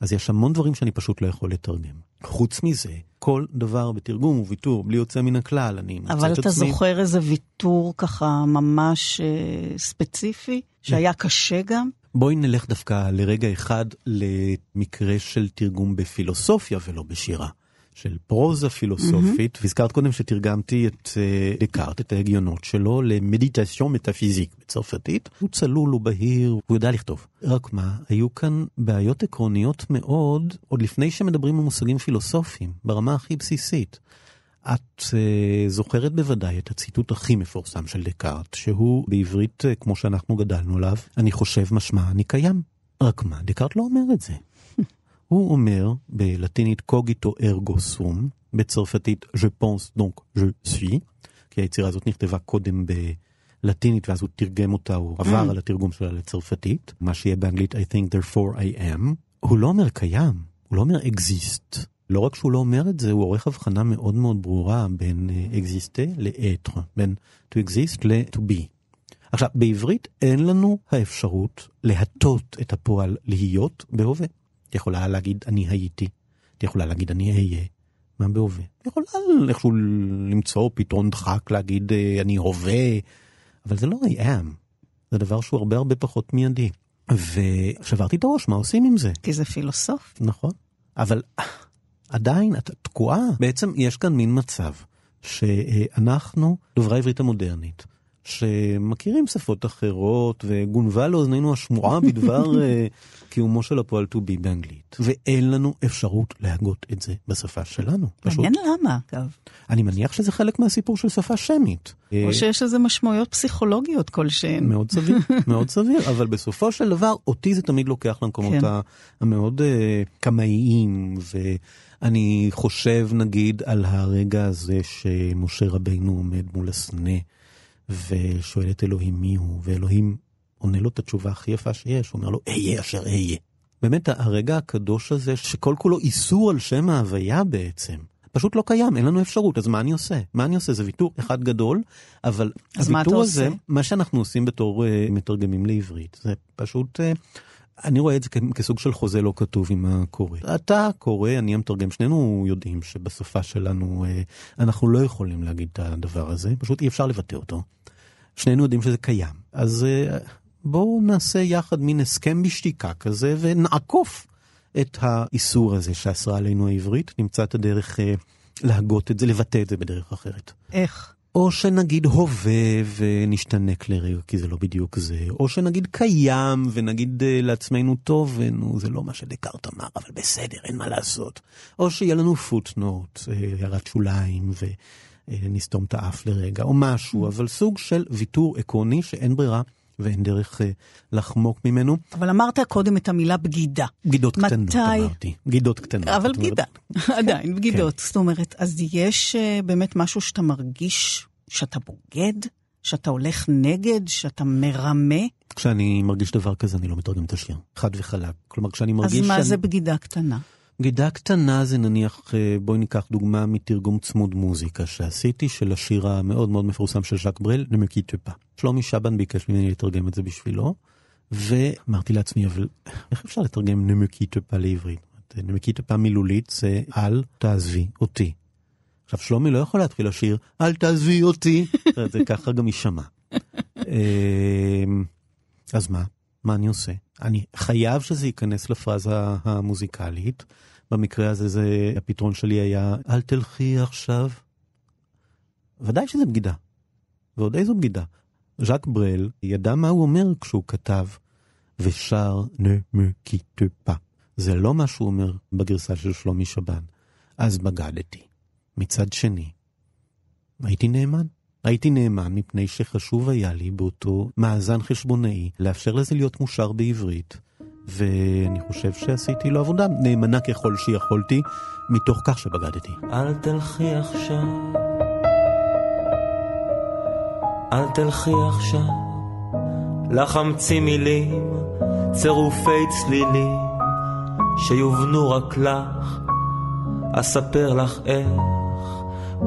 אז יש המון דברים שאני פשוט לא יכול לתרגם. חוץ מזה, כל דבר בתרגום וויתור, בלי יוצא מן הכלל, אני מוצא את עצמי... אבל אתה זוכר איזה ויתור ככה ממש אה, ספציפי, שהיה קשה גם? בואי נלך דווקא לרגע אחד למקרה של תרגום בפילוסופיה ולא בשירה. של פרוזה פילוסופית, mm-hmm. והזכרת קודם שתרגמתי את uh, דקארט, את ההגיונות שלו, למדיטציון מטאפיזיק בצרפתית. הוא צלול, הוא בהיר, הוא יודע לכתוב. רק מה, היו כאן בעיות עקרוניות מאוד, עוד לפני שמדברים על מושגים פילוסופיים, ברמה הכי בסיסית. את uh, זוכרת בוודאי את הציטוט הכי מפורסם של דקארט, שהוא בעברית, uh, כמו שאנחנו גדלנו עליו, אני חושב משמע אני קיים. רק מה, דקארט לא אומר את זה. הוא אומר בלטינית קוגיטו ארגו סום, בצרפתית je pense donc je suis, כי היצירה הזאת נכתבה קודם בלטינית ואז הוא תרגם אותה, הוא עבר. על התרגום שלה לצרפתית, מה שיהיה באנגלית I think therefore I am. הוא לא אומר קיים, הוא לא אומר exist. לא רק שהוא לא אומר את זה, הוא עורך הבחנה מאוד מאוד ברורה בין אקזיסטה לאתר, בין to exist ל-to be. עכשיו, בעברית אין לנו האפשרות להטות את הפועל להיות בהווה. את יכולה להגיד אני הייתי, את יכולה להגיד אני אהיה, מה בהווה? את יכולה איכשהו למצוא פתרון דחק להגיד אה, אני הווה, אבל זה לא I am, זה דבר שהוא הרבה הרבה פחות מיידי. ושברתי את הראש, מה עושים עם זה? כי זה פילוסוף. נכון, אבל עדיין את תקועה. בעצם יש כאן מין מצב שאנחנו, דוברי העברית המודרנית, שמכירים שפות אחרות, וגונבה לאוזנינו השמועה בדבר אה, קיומו של הפועל to be באנגלית. ואין לנו אפשרות להגות את זה בשפה שלנו. מעניין למה, אגב. אני מניח שזה חלק מהסיפור של שפה שמית. או אה, שיש לזה משמעויות פסיכולוגיות כלשהן. מאוד סביר, מאוד סביר, אבל בסופו של דבר, אותי זה תמיד לוקח למקומות כן. המאוד uh, קמאיים, ואני חושב נגיד על הרגע הזה שמשה רבינו עומד מול הסנה. ושואל את אלוהים מי הוא, ואלוהים עונה לו את התשובה הכי יפה שיש, הוא אומר לו, אהיה אשר אהיה. באמת, הרגע הקדוש הזה, שכל כולו איסור על שם ההוויה בעצם, פשוט לא קיים, אין לנו אפשרות, אז מה אני עושה? מה אני עושה? זה ויתור אחד גדול, אבל הוויתור הזה, עושה? מה שאנחנו עושים בתור uh, מתרגמים לעברית, זה פשוט... Uh, אני רואה את זה כסוג של חוזה לא כתוב עם הקורא. אתה קורא, אני המתרגם, שנינו יודעים שבשפה שלנו אה, אנחנו לא יכולים להגיד את הדבר הזה, פשוט אי אפשר לבטא אותו. שנינו יודעים שזה קיים. אז אה, בואו נעשה יחד מין הסכם בשתיקה כזה ונעקוף את האיסור הזה שאסרה עלינו העברית, נמצא את הדרך אה, להגות את זה, לבטא את זה בדרך אחרת. איך? או שנגיד הווה ונשתנק לרגע, כי זה לא בדיוק זה, או שנגיד קיים ונגיד uh, לעצמנו טוב, נו, זה לא מה שדקארט אמר, אבל בסדר, אין מה לעשות. או שיהיה לנו פוטנוט, uh, הערת שוליים, ונסתום uh, את האף לרגע, או משהו, אבל סוג של ויתור עקרוני שאין ברירה. ואין דרך uh, לחמוק ממנו. אבל אמרת קודם את המילה בגידה. בגידות מתי... קטנות אמרתי, בגידות קטנות. אבל בגידה, עדיין, בגידות. כן. זאת אומרת, אז יש uh, באמת משהו שאתה מרגיש שאתה בוגד? שאתה הולך נגד? שאתה מרמה? כשאני מרגיש דבר כזה, אני לא מתרגם את השיר. חד וחלק. כלומר, כשאני מרגיש... אז מה שאני... זה בגידה קטנה? בגידה קטנה זה נניח, אה, בואי ניקח דוגמה מתרגום צמוד מוזיקה שעשיתי, של השיר המאוד מאוד מפורסם של ז'אק ברל, נמקי טופה. שלומי שבן ביקש ממני לתרגם את זה בשבילו, ואמרתי לעצמי, אבל איך אפשר לתרגם נמקי טופה לעברית? נמקי טופה מילולית זה אל תעזבי אותי. עכשיו, שלומי לא יכול להתחיל לשיר, אל תעזבי אותי, זה ככה גם יישמע. אמ, אז מה? מה אני עושה? אני חייב שזה ייכנס לפרזה המוזיקלית. במקרה הזה זה, הפתרון שלי היה, אל תלכי עכשיו. ודאי שזה בגידה. ועוד איזו בגידה. ז'אק ברל ידע מה הוא אומר כשהוא כתב, ושר נמקיטפה. זה לא מה שהוא אומר בגרסה של שלומי שבן. אז בגדתי. מצד שני, הייתי נאמן. הייתי נאמן מפני שחשוב היה לי באותו מאזן חשבונאי לאפשר לזה להיות מושר בעברית, ואני חושב שעשיתי לו עבודה נאמנה ככל שיכולתי, מתוך כך שבגדתי. אל תלכי עכשיו, אל תלכי עכשיו, לחמצי מילים, צירופי צלילים, שיובנו רק לך, אספר לך איך,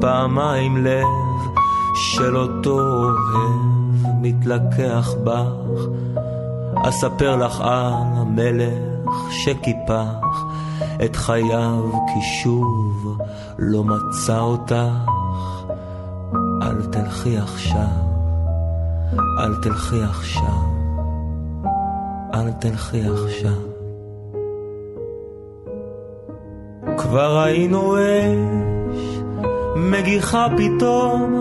פעמיים לב של אותו אוהב מתלקח בך, אספר לך על המלך שקיפח את חייו כי שוב לא מצא אותך, אל תלכי עכשיו. אל תלכי עכשיו, אל תלכי עכשיו. כבר ראינו אש, מגיחה פתאום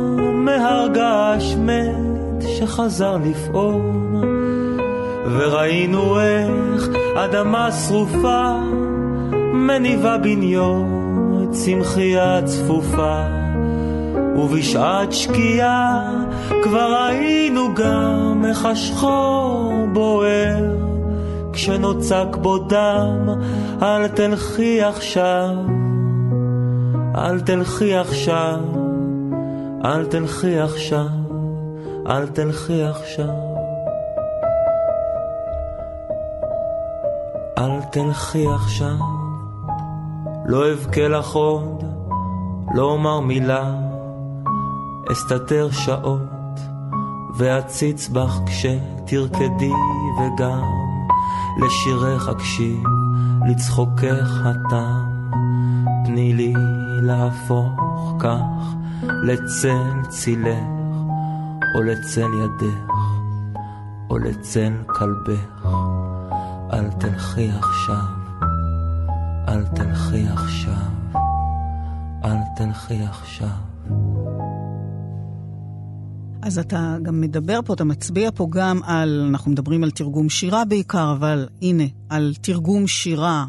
מהר געש מת שחזר לפעום, וראינו איך אדמה שרופה מניבה בן יום צמחייה צפופה. ובשעת שקיעה כבר ראינו גם איך השחור בוער. כשנוצק בו דם אל תלכי עכשיו אל תלכי עכשיו אל תלכי עכשיו אל תלכי עכשיו. אל תלכי עכשיו. לא אבכה לך עוד לא אומר מילה. אסתתר שעות ואציץ בך כשתרקדי וגם לשירך אקשיב, לצחוקך התם. תני לי להפוך כך לצל צילך, או לצל ידך, או לצל כלבך. אל תלכי עכשיו, אל תלכי עכשיו, אל תלכי עכשיו. אז אתה גם מדבר פה, אתה מצביע פה גם על, אנחנו מדברים על תרגום שירה בעיקר, אבל הנה, על תרגום שירה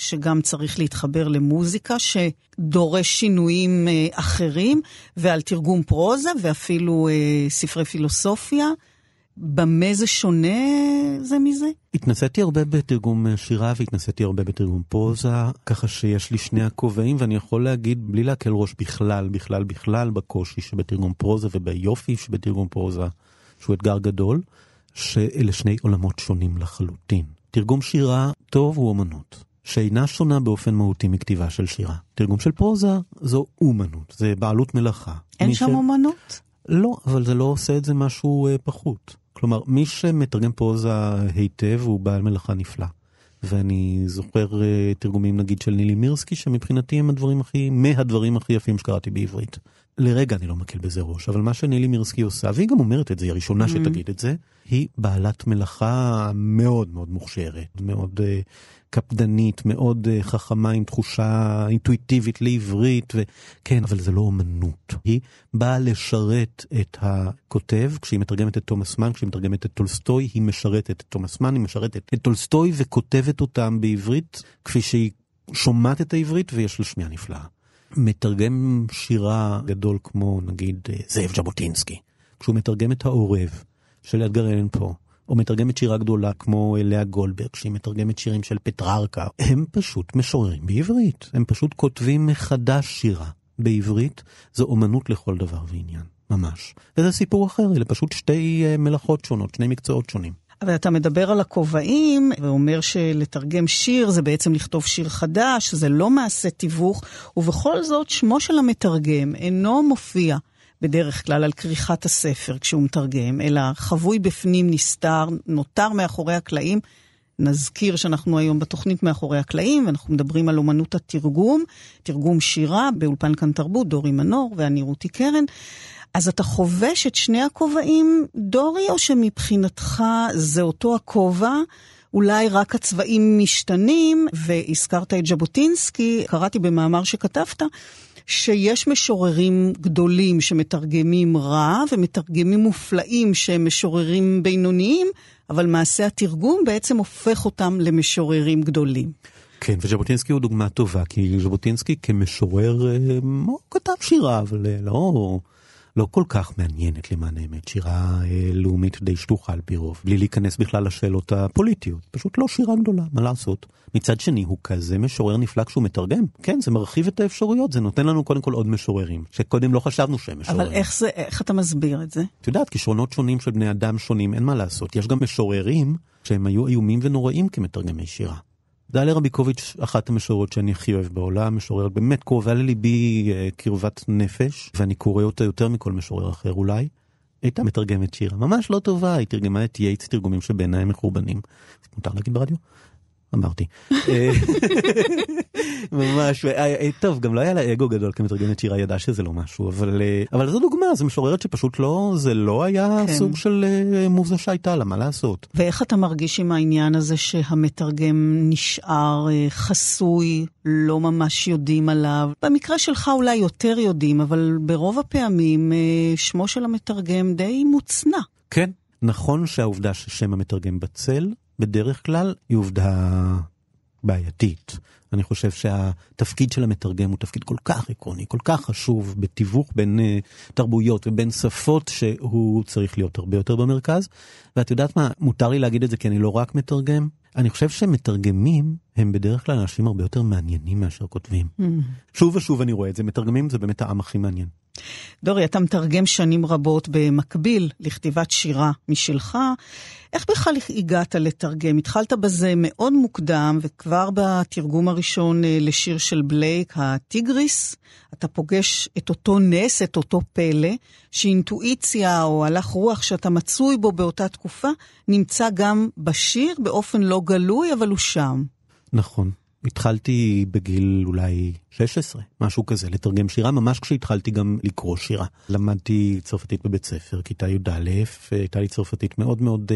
שגם צריך להתחבר למוזיקה, שדורש שינויים אה, אחרים, ועל תרגום פרוזה ואפילו אה, ספרי פילוסופיה. במה זה שונה זה מזה? התנסיתי הרבה בתרגום שירה והתנסיתי הרבה בתרגום פרוזה, ככה שיש לי שני הכובעים, ואני יכול להגיד בלי להקל ראש בכלל, בכלל, בכלל בקושי שבתרגום פרוזה וביופי שבתרגום פרוזה, שהוא אתגר גדול, שאלה שני עולמות שונים לחלוטין. תרגום שירה טוב הוא אומנות. שאינה שונה באופן מהותי מכתיבה של שירה. תרגום של פרוזה זו אומנות, זה בעלות מלאכה. אין שם ש... אומנות? לא, אבל זה לא עושה את זה משהו אה, פחות. כלומר, מי שמתרגם פרוזה היטב הוא בעל מלאכה נפלא. ואני זוכר uh, תרגומים נגיד של נילי מירסקי, שמבחינתי הם הדברים הכי, מהדברים הכי יפים שקראתי בעברית. לרגע אני לא מקל בזה ראש, אבל מה שנילי מירסקי עושה, והיא גם אומרת את זה, היא הראשונה mm-hmm. שתגיד את זה, היא בעלת מלאכה מאוד מאוד מוכשרת, מאוד uh, קפדנית, מאוד uh, חכמה עם תחושה אינטואיטיבית לעברית, וכן, אבל זה לא אומנות. היא באה לשרת את הכותב, כשהיא מתרגמת את תומאס מן, כשהיא מתרגמת את טולסטוי, היא משרתת את תומאס מן, היא משרתת את טולסטוי וכותבת אותם בעברית, כפי שהיא שומעת את העברית, ויש לה שמיעה נפלאה. מתרגם שירה גדול כמו נגיד אה, זאב ז'בוטינסקי, כשהוא מתרגם את העורב של אדגר אלן פה, או מתרגמת שירה גדולה כמו לאה גולדברג, שהיא מתרגמת שירים של פטררקה, הם פשוט משוררים בעברית. הם פשוט כותבים מחדש שירה בעברית. זו אומנות לכל דבר ועניין, ממש. וזה סיפור אחר, אלה פשוט שתי אה, מלאכות שונות, שני מקצועות שונים. אבל אתה מדבר על הכובעים, ואומר שלתרגם שיר זה בעצם לכתוב שיר חדש, זה לא מעשה תיווך, ובכל זאת שמו של המתרגם אינו מופיע בדרך כלל על כריכת הספר כשהוא מתרגם, אלא חבוי בפנים נסתר, נותר מאחורי הקלעים. נזכיר שאנחנו היום בתוכנית מאחורי הקלעים, ואנחנו מדברים על אומנות התרגום, תרגום שירה באולפן כאן תרבות, דורי מנור ואני רותי קרן. אז אתה חובש את שני הכובעים, דורי, או שמבחינתך זה אותו הכובע? אולי רק הצבעים משתנים, והזכרת את ז'בוטינסקי, קראתי במאמר שכתבת, שיש משוררים גדולים שמתרגמים רע, ומתרגמים מופלאים שהם משוררים בינוניים, אבל מעשה התרגום בעצם הופך אותם למשוררים גדולים. כן, וז'בוטינסקי הוא דוגמה טובה, כי ז'בוטינסקי כמשורר, הוא אה, כתב שירה, אבל אה, לא... לא כל כך מעניינת למען האמת, שירה אה, לאומית די שטוחה על פי רוב, בלי להיכנס בכלל לשאלות הפוליטיות. פשוט לא שירה גדולה, מה לעשות? מצד שני, הוא כזה משורר נפלא כשהוא מתרגם. כן, זה מרחיב את האפשרויות, זה נותן לנו קודם כל עוד משוררים, שקודם לא חשבנו שהם משוררים. אבל איך זה, איך אתה מסביר את זה? את יודעת, כישרונות שונים של בני אדם שונים, אין מה לעשות. יש גם משוררים שהם היו איומים ונוראים כמתרגמי שירה. דליה רביקוביץ', אחת המשוררות שאני הכי אוהב בעולם, משוררת באמת קרובה לליבי אה, קרבת נפש, ואני קורא אותה יותר מכל משורר אחר אולי. הייתה מתרגמת שירה, ממש לא טובה, היא תרגמה את יייטס תרגומים שבעיניי מחורבנים. מותר להגיד ברדיו? אמרתי. אה, ממש, אה, אה, טוב, גם לא היה לה אגו גדול כמתרגמת שירה, ידעה שזה לא משהו, אבל, אבל זו דוגמה, זו משוררת שפשוט לא, זה לא היה כן. סוג של מוזה שהייתה לה, מה לעשות. ואיך אתה מרגיש עם העניין הזה שהמתרגם נשאר חסוי, לא ממש יודעים עליו? במקרה שלך אולי יותר יודעים, אבל ברוב הפעמים שמו של המתרגם די מוצנע. כן, נכון שהעובדה ששם המתרגם בצל, בדרך כלל היא עובדה בעייתית. אני חושב שהתפקיד של המתרגם הוא תפקיד כל כך עקרוני, כל כך חשוב בתיווך בין uh, תרבויות ובין שפות, שהוא צריך להיות הרבה יותר במרכז. ואת יודעת מה, מותר לי להגיד את זה כי אני לא רק מתרגם. אני חושב שמתרגמים הם בדרך כלל אנשים הרבה יותר מעניינים מאשר כותבים. Mm. שוב ושוב אני רואה את זה, מתרגמים זה באמת העם הכי מעניין. דורי, אתה מתרגם שנים רבות במקביל לכתיבת שירה משלך. איך בכלל הגעת לתרגם? התחלת בזה מאוד מוקדם, וכבר בתרגום הראשון אה, לשיר של בלייק, הטיגריס, אתה פוגש את אותו נס, את אותו פלא, שאינטואיציה או הלך רוח שאתה מצוי בו באותה תקופה, נמצא גם בשיר באופן לא גלוי, אבל הוא שם. נכון. התחלתי בגיל אולי 16, משהו כזה, לתרגם שירה, ממש כשהתחלתי גם לקרוא שירה. למדתי צרפתית בבית ספר, כיתה י"א, הייתה לי צרפתית מאוד מאוד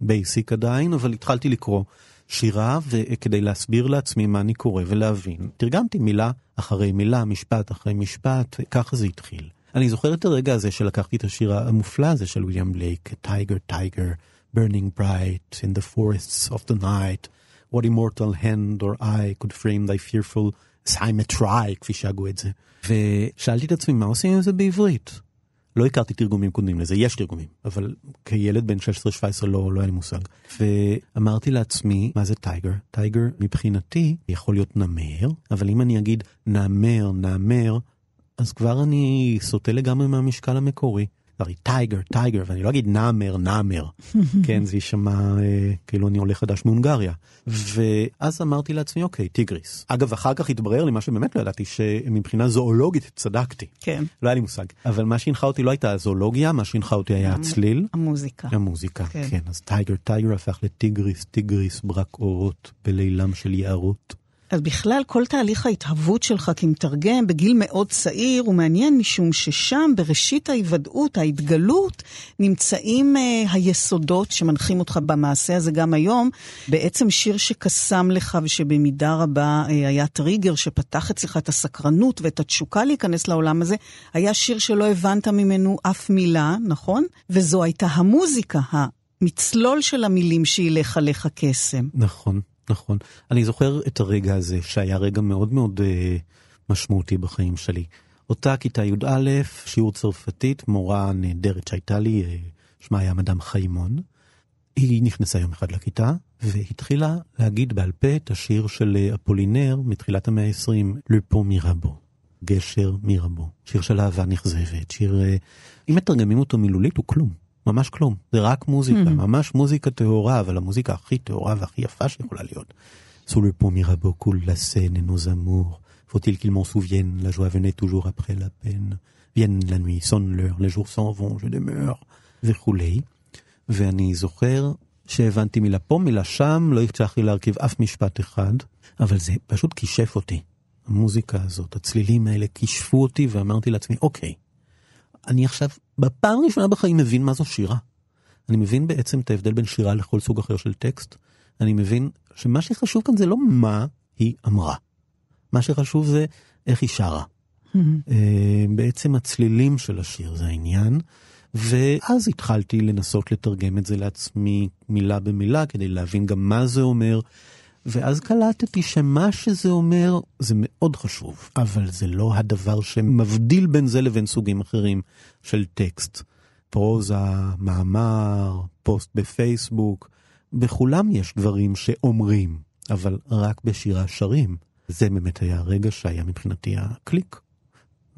בייסיק uh, עדיין, אבל התחלתי לקרוא שירה, וכדי להסביר לעצמי מה אני קורא ולהבין, תרגמתי מילה אחרי מילה, משפט אחרי משפט, ככה זה התחיל. אני זוכר את הרגע הזה שלקחתי את השיר המופלא הזה של ויליאם בלייק, Tyger, Tyger, burning bright in the forests of the night. What immortal hand or eye could frame thy fearful symmetry, כפי שהגו את זה. ושאלתי את עצמי, מה עושים עם זה בעברית? לא הכרתי תרגומים קודמים לזה, יש תרגומים, אבל כילד בן 16-17 לא, לא היה לי מושג. ואמרתי לעצמי, מה זה Tyger? Tyger מבחינתי יכול להיות נמר, אבל אם אני אגיד נמר, נמר, אז כבר אני סוטה לגמרי מהמשקל המקורי. הרי Tyger, Tyger, ואני לא אגיד נאמר, נאמר, כן, זה יישמע אה, כאילו אני עולה חדש מהונגריה. ואז אמרתי לעצמי, אוקיי, טיגריס. אגב, אחר כך התברר לי מה שבאמת לא ידעתי, שמבחינה זואולוגית צדקתי. כן. לא היה לי מושג. אבל מה שהנחה אותי לא הייתה הזואולוגיה, מה שהנחה אותי היה הצליל. המוזיקה. המוזיקה, כן. כן. אז Tyger, Tyger הפך לטיגריס, טיגריס, ברק אורות, בלילם של יערות. אז בכלל, כל תהליך ההתהוות שלך כמתרגם בגיל מאוד צעיר הוא מעניין משום ששם, בראשית ההיוודעות, ההתגלות, נמצאים uh, היסודות שמנחים אותך במעשה הזה גם היום. בעצם שיר שקסם לך ושבמידה רבה uh, היה טריגר שפתח אצלך את הסקרנות ואת התשוקה להיכנס לעולם הזה, היה שיר שלא הבנת ממנו אף מילה, נכון? וזו הייתה המוזיקה, המצלול של המילים שילך עליך קסם. נכון. נכון. אני זוכר את הרגע הזה, שהיה רגע מאוד מאוד uh, משמעותי בחיים שלי. אותה כיתה י"א, שיעור צרפתית, מורה נהדרת שהייתה לי, uh, שמה היה מדאם חיימון. היא נכנסה יום אחד לכיתה, והתחילה להגיד בעל פה את השיר של אה, אפולינר מתחילת המאה ה-20, לופו מירבו, גשר מירבו. שיר של אהבה נכזבת, שיר... אם מתרגמים אותו מילולית הוא כלום. ממש כלום, זה רק מוזיקה, mm-hmm. ממש מוזיקה טהורה, אבל המוזיקה הכי טהורה והכי יפה שיכולה להיות. Sous le pont Mirabeau coule la Seine et nos amours. Faut-il qu'ils m'en souviennent, la joie venait toujours après la peine. Vienne la nuit, sonne l'heure, les jours s'en vont, je demeure, וכולי. ואני זוכר שהבנתי מילה פה, מילה שם, לא הצלחתי להרכיב אף משפט אחד, אבל זה פשוט כישף אותי. המוזיקה הזאת, הצלילים האלה כישפו אותי, ואמרתי לעצמי, אוקיי, אני עכשיו בפעם הראשונה בחיים מבין מה זו שירה. אני מבין בעצם את ההבדל בין שירה לכל סוג אחר של טקסט. אני מבין שמה שחשוב כאן זה לא מה היא אמרה. מה שחשוב זה איך היא שרה. Mm-hmm. בעצם הצלילים של השיר זה העניין. ואז התחלתי לנסות לתרגם את זה לעצמי מילה במילה כדי להבין גם מה זה אומר. ואז קלטתי שמה שזה אומר זה מאוד חשוב, אבל זה לא הדבר שמבדיל בין זה לבין סוגים אחרים של טקסט. פרוזה, מאמר, פוסט בפייסבוק, בכולם יש דברים שאומרים, אבל רק בשירה שרים. זה באמת היה הרגע שהיה מבחינתי הקליק.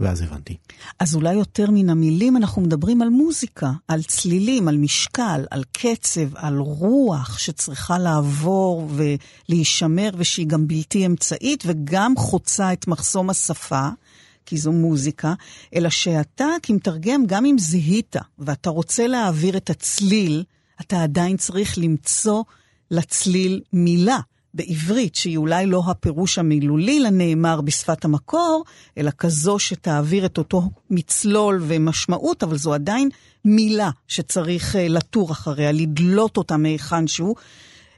ואז הבנתי. אז אולי יותר מן המילים אנחנו מדברים על מוזיקה, על צלילים, על משקל, על קצב, על רוח שצריכה לעבור ולהישמר ושהיא גם בלתי אמצעית וגם חוצה את מחסום השפה. כי זו מוזיקה, אלא שאתה כמתרגם, גם אם זיהית ואתה רוצה להעביר את הצליל, אתה עדיין צריך למצוא לצליל מילה. בעברית, שהיא אולי לא הפירוש המילולי לנאמר בשפת המקור, אלא כזו שתעביר את אותו מצלול ומשמעות, אבל זו עדיין מילה שצריך אה, לתור אחריה, לדלות אותה מהיכן שהוא.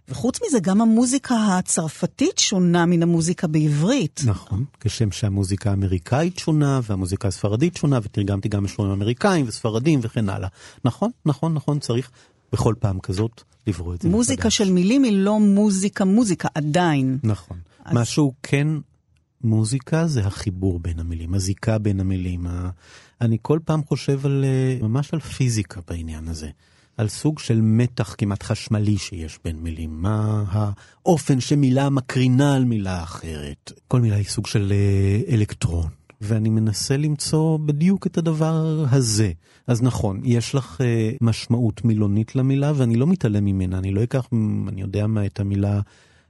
וחוץ מזה, גם המוזיקה הצרפתית שונה מן המוזיקה בעברית. נכון, כשם שהמוזיקה האמריקאית שונה, והמוזיקה הספרדית שונה, ותרגמתי גם משוררים אמריקאים וספרדים וכן הלאה. נכון, נכון, נכון, צריך בכל פעם כזאת לברוא את זה. מוזיקה מחדש. של מילים היא לא מוזיקה, מוזיקה עדיין. נכון. אז... משהו כן מוזיקה זה החיבור בין המילים, הזיקה בין המילים. אני כל פעם חושב על, אה, ממש על פיזיקה בעניין הזה. על סוג של מתח כמעט חשמלי שיש בין מילים, מה האופן שמילה מקרינה על מילה אחרת. כל מילה היא סוג של אה, אלקטרון, ואני מנסה למצוא בדיוק את הדבר הזה. אז נכון, יש לך uh, משמעות מילונית למילה, ואני לא מתעלם ממנה, אני לא אקח, אני יודע מה, את המילה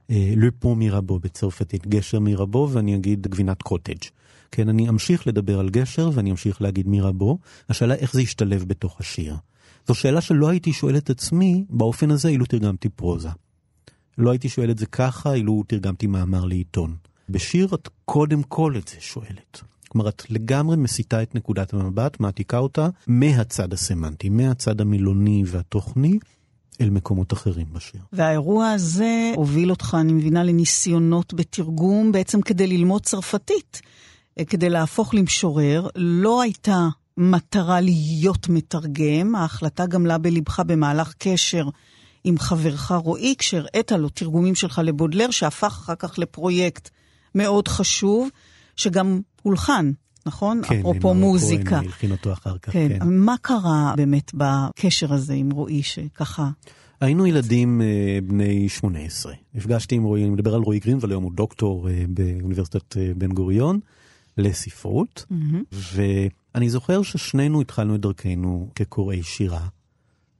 לפו uh, מירבו בצרפתית, גשר מירבו, ואני אגיד גבינת קוטג'. כן, אני אמשיך לדבר על גשר ואני אמשיך להגיד מירבו, השאלה איך זה ישתלב בתוך השיר. זו שאלה שלא הייתי שואל את עצמי באופן הזה אילו תרגמתי פרוזה. לא הייתי שואל את זה ככה אילו תרגמתי מאמר לעיתון. בשיר את קודם כל את זה שואלת. כלומר, את לגמרי מסיטה את נקודת המבט, מעתיקה אותה מהצד הסמנטי, מהצד המילוני והתוכני. אל מקומות אחרים בשיר. והאירוע הזה הוביל אותך, אני מבינה, לניסיונות בתרגום בעצם כדי ללמוד צרפתית. אה, כדי להפוך למשורר, לא הייתה מטרה להיות מתרגם, ההחלטה גמלה בלבך במהלך קשר עם חברך רועי, כשהראית לו תרגומים שלך לבודלר, שהפך אחר כך לפרויקט מאוד חשוב, שגם הולחן, נכון? כן, אפרופו מוזיקה. כן, הלחין אותו אחר כך, כן. כן. מה קרה באמת בקשר הזה עם רועי, שככה... היינו ילדים אה, בני 18. נפגשתי עם רועי, אני מדבר על רועי גרינוול, היום הוא דוקטור אה, באוניברסיטת אה, בן גוריון לספרות, mm-hmm. ואני זוכר ששנינו התחלנו את דרכנו כקוראי שירה.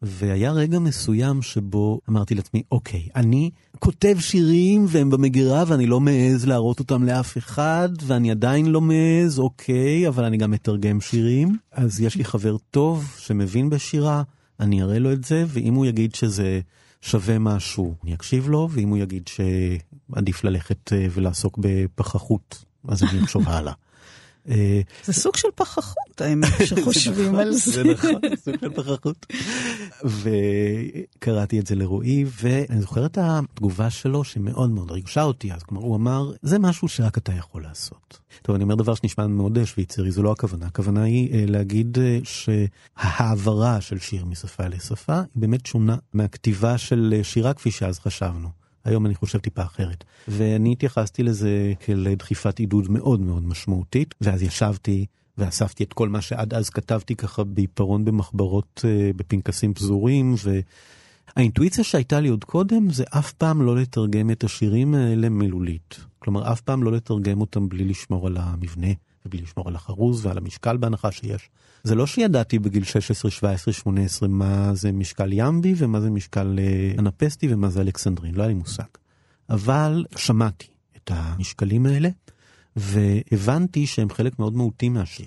והיה רגע מסוים שבו אמרתי לעצמי, אוקיי, אני כותב שירים והם במגירה ואני לא מעז להראות אותם לאף אחד, ואני עדיין לא מעז, אוקיי, אבל אני גם מתרגם שירים. אז יש לי חבר טוב שמבין בשירה, אני אראה לו את זה, ואם הוא יגיד שזה שווה משהו, אני אקשיב לו, ואם הוא יגיד שעדיף ללכת אה, ולעסוק בפחחות, אז אני אחשוב הלאה. אה, זה סוג של פחחות, האמת, שחושבים על זה. זה נכון, סוג של פחחות. וקראתי את זה לרועי, ואני זוכר את התגובה שלו שמאוד מאוד ריגשה אותי אז. כלומר, הוא אמר, זה משהו שרק אתה יכול לעשות. טוב, אני אומר דבר שנשמע מאוד שוויצרי, זו לא הכוונה. הכוונה היא אה, להגיד אה, שההעברה של שיר משפה לשפה היא באמת שונה מהכתיבה של שירה כפי שאז חשבנו. היום אני חושב טיפה אחרת. ואני התייחסתי לזה כאל דחיפת עידוד מאוד מאוד משמעותית, ואז ישבתי ואספתי את כל מה שעד אז כתבתי ככה בעיפרון במחברות אה, בפנקסים פזורים, והאינטואיציה שהייתה לי עוד קודם זה אף פעם לא לתרגם את השירים האלה מילולית. כלומר, אף פעם לא לתרגם אותם בלי לשמור על המבנה. ובלי לשמור על החרוז ועל המשקל בהנחה שיש. זה לא שידעתי בגיל 16, 17, 18 מה זה משקל ימבי ומה זה משקל אה, אנפסטי ומה זה אלכסנדרין, לא היה לי מושג. אבל שמעתי את המשקלים האלה והבנתי שהם חלק מאוד מהותי מהשיר.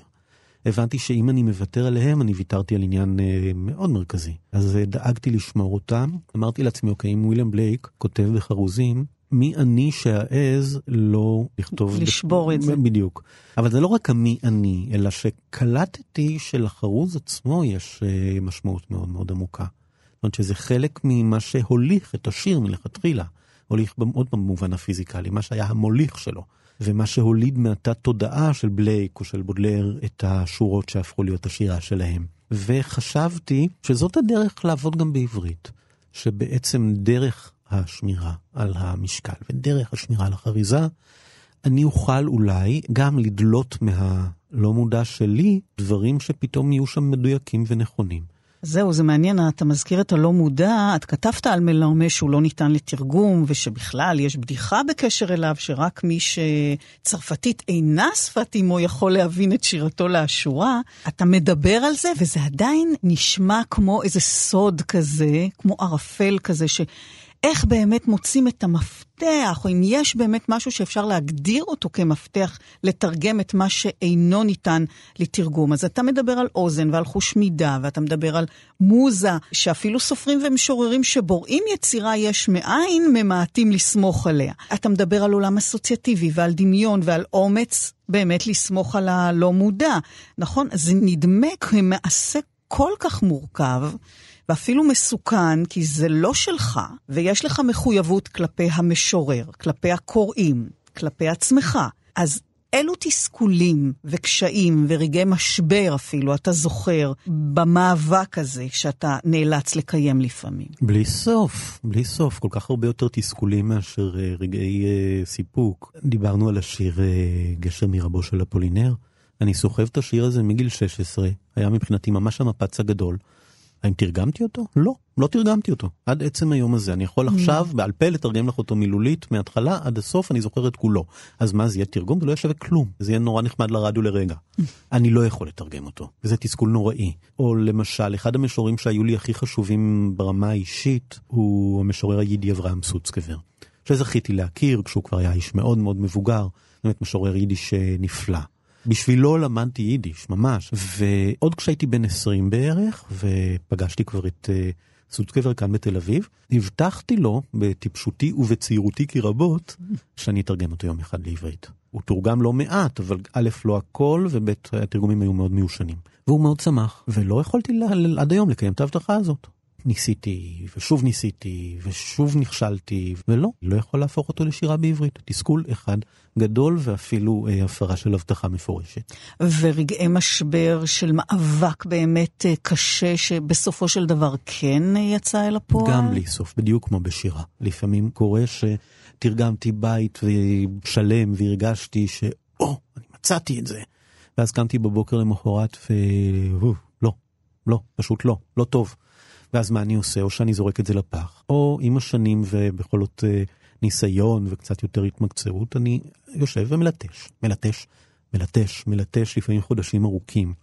הבנתי שאם אני מוותר עליהם, אני ויתרתי על עניין אה, מאוד מרכזי. אז אה, דאגתי לשמור אותם. אמרתי לעצמי, אוקיי, אם וויליאם בלייק כותב בחרוזים, מי אני שאעז לא לכתוב... לשבור ב... את זה. בדיוק. אבל זה לא רק המי אני, אלא שקלטתי שלחרוז עצמו יש uh, משמעות מאוד מאוד עמוקה. זאת אומרת שזה חלק ממה שהוליך את השיר מלכתחילה. הוליך עוד במובן הפיזיקלי, מה שהיה המוליך שלו. ומה שהוליד מהתת תודעה של בלייק או של בודלר את השורות שהפכו להיות השירה שלהם. וחשבתי שזאת הדרך לעבוד גם בעברית. שבעצם דרך השמירה על המשקל ודרך השמירה על החריזה, אני אוכל אולי גם לדלות מהלא מודע שלי דברים שפתאום יהיו שם מדויקים ונכונים. זהו, זה מעניין, אתה מזכיר את הלא מודע, את כתבת על מלרמה שהוא לא ניתן לתרגום, ושבכלל יש בדיחה בקשר אליו, שרק מי שצרפתית אינה שפת אמו יכול להבין את שירתו לאשורה. אתה מדבר על זה, וזה עדיין נשמע כמו איזה סוד כזה, כמו ערפל כזה, ש... איך באמת מוצאים את המפתח, או אם יש באמת משהו שאפשר להגדיר אותו כמפתח לתרגם את מה שאינו ניתן לתרגום. אז אתה מדבר על אוזן ועל חוש מידה, ואתה מדבר על מוזה, שאפילו סופרים ומשוררים שבוראים יצירה יש מאין, ממעטים לסמוך עליה. אתה מדבר על עולם אסוציאטיבי ועל דמיון ועל אומץ באמת לסמוך על הלא מודע. נכון? זה נדמה כמעשה כל כך מורכב. ואפילו מסוכן, כי זה לא שלך, ויש לך מחויבות כלפי המשורר, כלפי הקוראים, כלפי עצמך. אז אילו תסכולים וקשיים ורגעי משבר אפילו אתה זוכר במאבק הזה שאתה נאלץ לקיים לפעמים? בלי סוף, בלי סוף. כל כך הרבה יותר תסכולים מאשר uh, רגעי uh, סיפוק. דיברנו על השיר uh, גשר מרבו של אפולינר. אני סוחב את השיר הזה מגיל 16, היה מבחינתי ממש המפץ הגדול. האם תרגמתי אותו? לא, לא תרגמתי אותו. עד עצם היום הזה. אני יכול עכשיו בעל פה לתרגם לך אותו מילולית מההתחלה עד הסוף, אני זוכר את כולו. אז מה, זה יהיה תרגום? זה לא יהיה שווה כלום. זה יהיה נורא נחמד לרדיו לרגע. אני לא יכול לתרגם אותו, וזה תסכול נוראי. או למשל, אחד המשוררים שהיו לי הכי חשובים ברמה האישית, הוא המשורר היידי אברהם סוצקבר. שזכיתי להכיר כשהוא כבר היה איש מאוד מאוד מבוגר, באמת משורר יידיש אה, נפלא. בשבילו למדתי יידיש, ממש. ועוד כשהייתי בן 20 בערך, ופגשתי כבר את uh, סוצקבר כאן בתל אביב, הבטחתי לו, בטיפשותי ובצעירותי כי רבות, שאני אתרגם אותו יום אחד לעברית. הוא תורגם לא מעט, אבל א', לא הכל, וב', התרגומים היו מאוד מיושנים. והוא מאוד שמח, ולא יכולתי לה, עד היום לקיים את ההבטחה הזאת. ניסיתי, ושוב ניסיתי, ושוב נכשלתי, ולא, לא יכול להפוך אותו לשירה בעברית. תסכול אחד גדול ואפילו אה, הפרה של הבטחה מפורשת. ורגעי משבר של מאבק באמת אה, קשה, שבסופו של דבר כן יצא אל הפועל? גם בלי סוף, בדיוק כמו בשירה. לפעמים קורה שתרגמתי בית שלם והרגשתי שאו, אני מצאתי את זה. ואז קמתי בבוקר למחרת ו... לא, לא, פשוט לא, לא טוב. ואז מה אני עושה? או שאני זורק את זה לפח, או עם השנים ובכל זאת אה, ניסיון וקצת יותר התמקצעות, אני יושב ומלטש, מלטש, מלטש, מלטש לפעמים חודשים ארוכים.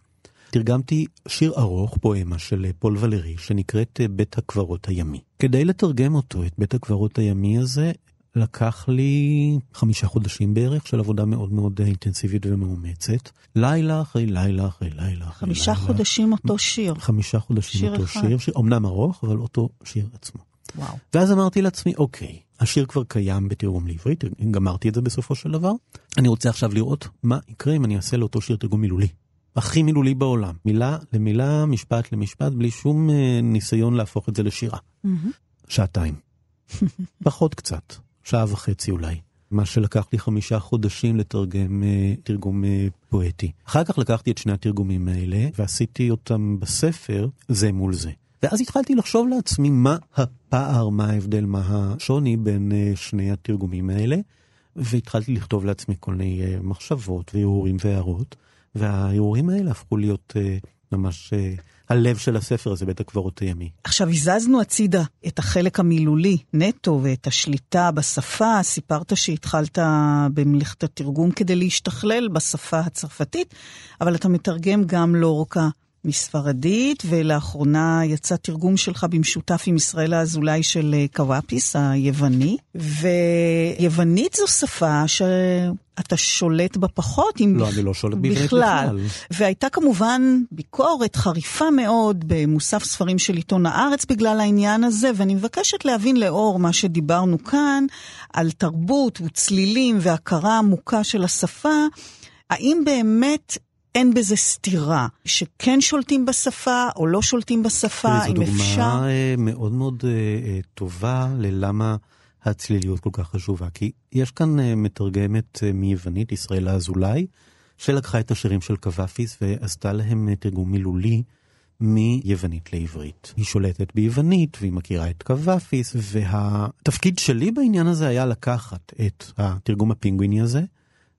תרגמתי שיר ארוך, פואמה של פול ולרי, שנקראת אה, בית הקברות הימי. כדי לתרגם אותו, את בית הקברות הימי הזה, לקח לי חמישה חודשים בערך של עבודה מאוד מאוד אינטנסיבית ומאומצת. לילה אחרי לילה אחרי לילה אחרי חמישה לילה. חמישה חודשים אותו שיר. חמישה חודשים שיר אותו אחד. שיר, שיר, אמנם ארוך, אבל אותו שיר עצמו. וואו. ואז אמרתי לעצמי, אוקיי, השיר כבר קיים בתרגום לעברית, גמרתי את זה בסופו של דבר. אני רוצה עכשיו לראות מה יקרה אם אני אעשה לאותו שיר תרגום מילולי. הכי מילולי בעולם. מילה למילה, משפט למשפט, בלי שום אה, ניסיון להפוך את זה לשירה. שעתיים. פחות קצת, שעה וחצי אולי. מה שלקח לי חמישה חודשים לתרגם אה, תרגום אה, פואטי. אחר כך לקחתי את שני התרגומים האלה ועשיתי אותם בספר זה מול זה. ואז התחלתי לחשוב לעצמי מה הפער, מה ההבדל, מה השוני בין אה, שני התרגומים האלה, והתחלתי לכתוב לעצמי כל מיני מחשבות והרהורים והערות, וההרהורים האלה הפכו להיות ממש הלב של הספר הזה, בית הקברות הימי. עכשיו הזזנו הצידה את החלק המילולי נטו ואת השליטה בשפה. סיפרת שהתחלת במלאכת התרגום כדי להשתכלל בשפה הצרפתית, אבל אתה מתרגם גם לאורכה מספרדית, ולאחרונה יצא תרגום שלך במשותף עם ישראל האזולאי של אה, קוואפיס, היווני. ויוונית זו שפה שאתה שולט בה פחות, אם לא, אני לא שולט בעברית בכלל. בכלל. והייתה כמובן ביקורת חריפה מאוד במוסף ספרים של עיתון הארץ בגלל העניין הזה, ואני מבקשת להבין לאור מה שדיברנו כאן, על תרבות וצלילים והכרה עמוקה של השפה, האם באמת אין בזה סתירה, שכן שולטים בשפה או לא שולטים בשפה, אם זו אפשר... דוגמה אה, מאוד מאוד אה, אה, טובה ללמה הצליליות כל כך חשובה. כי יש כאן מתרגמת מיוונית, ישראלה אזולאי, שלקחה את השירים של קוואפיס ועשתה להם תרגום מילולי מיוונית לעברית. היא שולטת ביוונית והיא מכירה את קוואפיס, והתפקיד שלי בעניין הזה היה לקחת את התרגום הפינגוויני הזה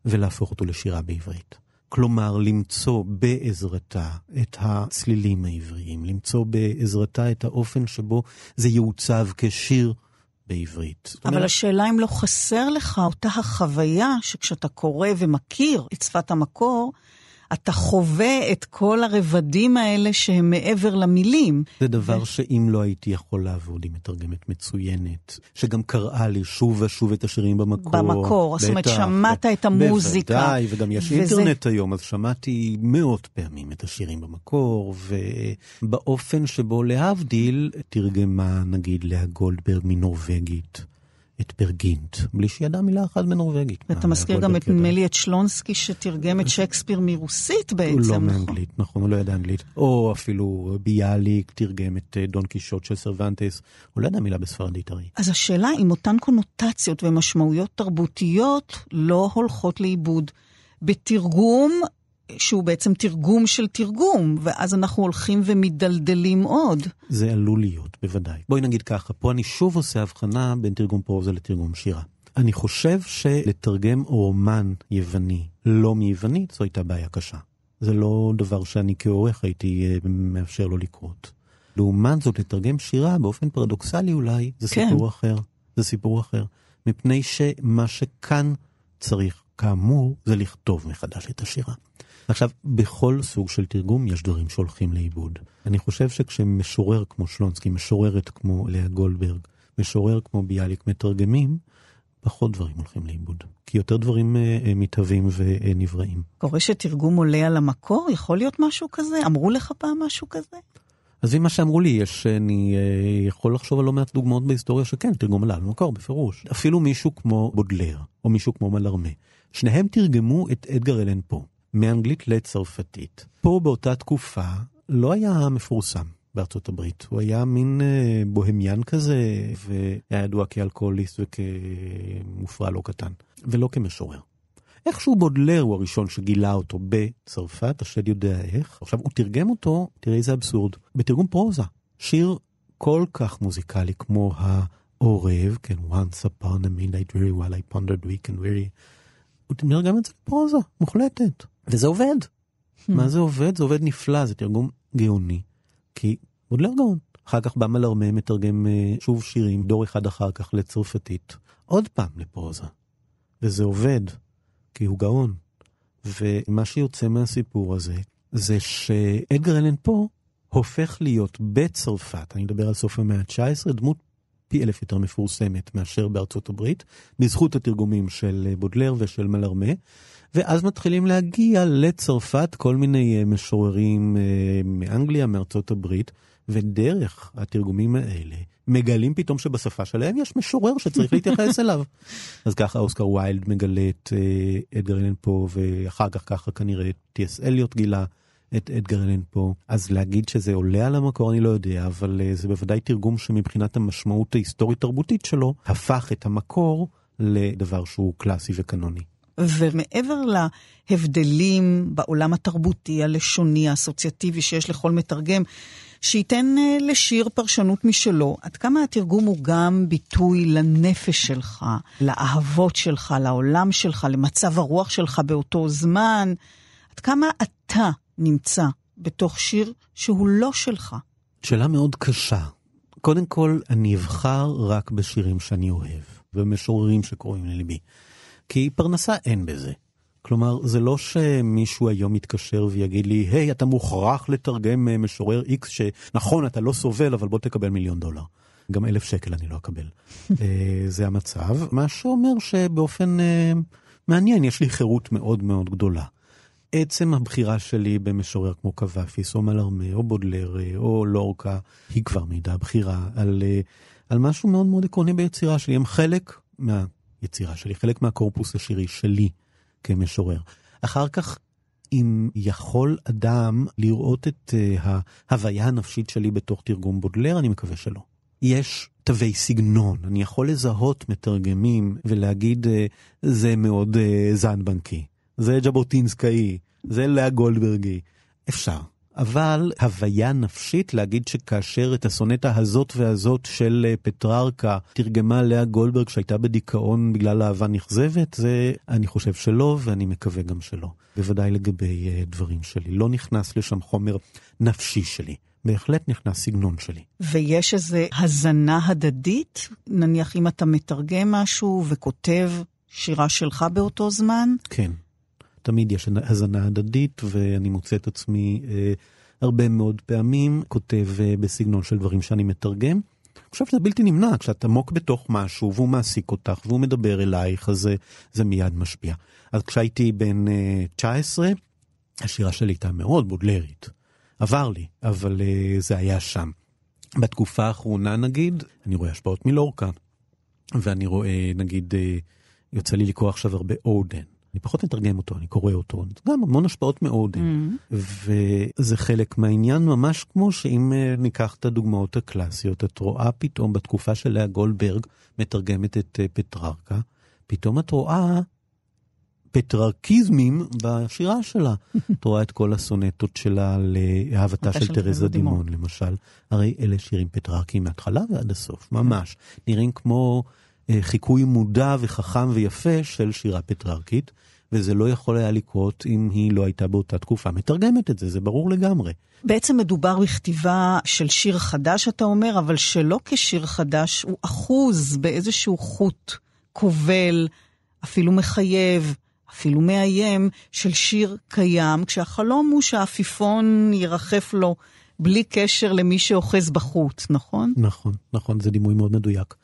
ולהפוך אותו לשירה בעברית. כלומר, למצוא בעזרתה את הצלילים העבריים, למצוא בעזרתה את האופן שבו זה יעוצב כשיר בעברית. אבל אומרת... השאלה אם לא חסר לך אותה החוויה שכשאתה קורא ומכיר את שפת המקור, אתה חווה את כל הרבדים האלה שהם מעבר למילים. זה דבר ו... שאם לא הייתי יכול לעבוד עם מתרגמת מצוינת, שגם קראה לי שוב ושוב את השירים במקור. במקור, זאת אומרת, שמעת את המוזיקה. בוודאי, וגם יש וזה... אינטרנט היום, אז שמעתי מאות פעמים את השירים במקור, ובאופן שבו להבדיל, תרגמה נגיד לאה גולדברג מנורבגית. את פרגינט, בלי שידע מילה אחת בנורבגית. ואתה מזכיר גם את, נדמה לי, את שלונסקי שתרגם את שייקספיר מרוסית בעצם, נכון? הוא לא מאנגלית, נכון, הוא לא ידע אנגלית. או אפילו ביאליק תרגם את אה, דון קישוט של סרוונטס, הוא לא ידע מילה בספרדית הרי. אז השאלה אם אותן קונוטציות ומשמעויות תרבותיות לא הולכות לאיבוד. בתרגום שהוא בעצם תרגום של תרגום, ואז אנחנו הולכים ומדלדלים עוד. זה עלול להיות, בוודאי. בואי נגיד ככה, פה אני שוב עושה הבחנה בין תרגום פרוזה לתרגום שירה. אני חושב שלתרגם רומן יווני לא מיוונית זו הייתה בעיה קשה. זה לא דבר שאני כעורך הייתי אה, מאפשר לו לקרות. לעומת זאת, לתרגם שירה באופן פרדוקסלי אולי, זה כן. סיפור אחר. זה סיפור אחר. מפני שמה שכאן צריך, כאמור, זה לכתוב מחדש את השירה. עכשיו, בכל סוג של תרגום יש דברים שהולכים לאיבוד. אני חושב שכשמשורר כמו שלונסקי, משוררת כמו לאה גולדברג, משורר כמו ביאליק מתרגמים, פחות דברים הולכים לאיבוד. כי יותר דברים אה, אה, מתהווים ונבראים. קורה שתרגום עולה על המקור? יכול להיות משהו כזה? אמרו לך פעם משהו כזה? אז אם מה שאמרו לי, יש, אני אה, יכול לחשוב על לא מעט דוגמאות בהיסטוריה שכן, תרגום עלה על המקור, בפירוש. אפילו מישהו כמו בודלר, או מישהו כמו מלרמה. שניהם תרגמו את אדגר אלן פה. מאנגלית לצרפתית. פה באותה תקופה לא היה מפורסם בארצות הברית. הוא היה מין אה, בוהמיין כזה, והיה ידוע כאלכוהוליסט וכמופרע לא קטן, ולא כמשורר. איכשהו בודלר הוא הראשון שגילה אותו בצרפת, השד יודע איך. עכשיו, הוא תרגם אותו, תראה איזה אבסורד, בתרגום פרוזה. שיר כל כך מוזיקלי כמו העורב, כן, once upon a midnight very while I pondered weak and weary. הוא תרגם את זה לפרוזה, מוחלטת. וזה עובד. Hmm. מה זה עובד? זה עובד נפלא, זה תרגום גאוני. כי בודלר גאון. אחר כך בא מלרמה, מתרגם אה, שוב שירים, דור אחד אחר כך לצרפתית. עוד פעם לפרוזה. וזה עובד, כי הוא גאון. ומה שיוצא מהסיפור הזה, זה שאדגר אלן פה הופך להיות בצרפת, אני מדבר על סוף המאה ה-19, דמות פי אלף יותר מפורסמת מאשר בארצות הברית, בזכות התרגומים של בודלר ושל מלרמה, ואז מתחילים להגיע לצרפת כל מיני אה, משוררים אה, מאנגליה, מארצות הברית, ודרך התרגומים האלה מגלים פתאום שבשפה שלהם יש משורר שצריך להתייחס אליו. אז ככה אוסקר ויילד מגלה את אה, אדגר אלן פה, ואחר כך ככה כנראה טי.אס אליוט גילה את אדגר אלן פה. אז להגיד שזה עולה על המקור אני לא יודע, אבל זה בוודאי תרגום שמבחינת המשמעות ההיסטורית-תרבותית שלו, הפך את המקור לדבר שהוא קלאסי וקנוני. ומעבר להבדלים בעולם התרבותי, הלשוני, האסוציאטיבי שיש לכל מתרגם, שייתן אה, לשיר פרשנות משלו, עד כמה התרגום הוא גם ביטוי לנפש שלך, לאהבות שלך, לעולם שלך, למצב הרוח שלך באותו זמן, עד כמה אתה נמצא בתוך שיר שהוא לא שלך? שאלה מאוד קשה. קודם כל, אני אבחר רק בשירים שאני אוהב, ומשוררים שקוראים לליבי. כי פרנסה אין בזה. כלומר, זה לא שמישהו היום יתקשר ויגיד לי, היי, hey, אתה מוכרח לתרגם אה, משורר X שנכון, אתה לא סובל, אבל בוא תקבל מיליון דולר. גם אלף שקל אני לא אקבל. אה, זה המצב, מה שאומר שבאופן uh, מעניין, יש לי חירות מאוד מאוד גדולה. עצם הבחירה שלי במשורר כמו קוואפיס, או מלרמה, או בודלר, או לורקה, היא כבר מעידה בחירה על, על משהו מאוד מאוד עקרוני ביצירה שלי. הם חלק מה... היצירה שלי, חלק מהקורפוס השירי שלי כמשורר. אחר כך, אם יכול אדם לראות את uh, ההוויה הנפשית שלי בתוך תרגום בודלר, אני מקווה שלא. יש תווי סגנון, אני יכול לזהות מתרגמים ולהגיד, uh, זה מאוד uh, זנבנקי, זה ז'בוטינסקאי, זה לאה גולדברגי. אפשר. אבל הוויה נפשית להגיד שכאשר את הסונטה הזאת והזאת של אה, פטררקה תרגמה לאה גולדברג שהייתה בדיכאון בגלל אהבה נכזבת, זה אני חושב שלא ואני מקווה גם שלא. בוודאי לגבי uh, דברים שלי. לא נכנס לשם חומר נפשי שלי. בהחלט נכנס סגנון שלי. ויש איזו הזנה הדדית? נניח אם אתה מתרגם משהו וכותב שירה שלך באותו זמן? כן. תמיד יש הזנה הדדית, ואני מוצא את עצמי אה, הרבה מאוד פעמים כותב אה, בסגנון של דברים שאני מתרגם. אני חושב שזה בלתי נמנע, כשאת עמוק בתוך משהו והוא מעסיק אותך והוא מדבר אלייך, אז זה, זה מיד משפיע. אז כשהייתי בן אה, 19, השירה שלי הייתה מאוד בודלרית. עבר לי, אבל uh, זה היה שם. בתקופה האחרונה נגיד, אני רואה השפעות מלורקה, ואני רואה נגיד, uh, יוצא לי לקרוא עכשיו הרבה אודן. אני פחות מתרגם אותו, אני קורא אותו, גם המון השפעות מאודן. Mm-hmm. וזה חלק מהעניין, ממש כמו שאם uh, ניקח את הדוגמאות הקלאסיות, את רואה פתאום בתקופה של לאה גולדברג מתרגמת את uh, פטררקה, פתאום את רואה פטררקיזמים בשירה שלה. את רואה את כל הסונטות שלה לאהבתה של תרזה דימון, למשל. הרי אלה שירים פטררקיים מההתחלה ועד הסוף, ממש. נראים כמו אה, חיקוי מודע וחכם ויפה של שירה פטררקית, וזה לא יכול היה לקרות אם היא לא הייתה באותה תקופה מתרגמת את זה, זה ברור לגמרי. בעצם מדובר בכתיבה של שיר חדש, אתה אומר, אבל שלא כשיר חדש, הוא אחוז באיזשהו חוט כובל, אפילו מחייב, אפילו מאיים, של שיר קיים, כשהחלום הוא שהעפיפון ירחף לו בלי קשר למי שאוחז בחוט, נכון? נכון, נכון, זה דימוי מאוד מדויק.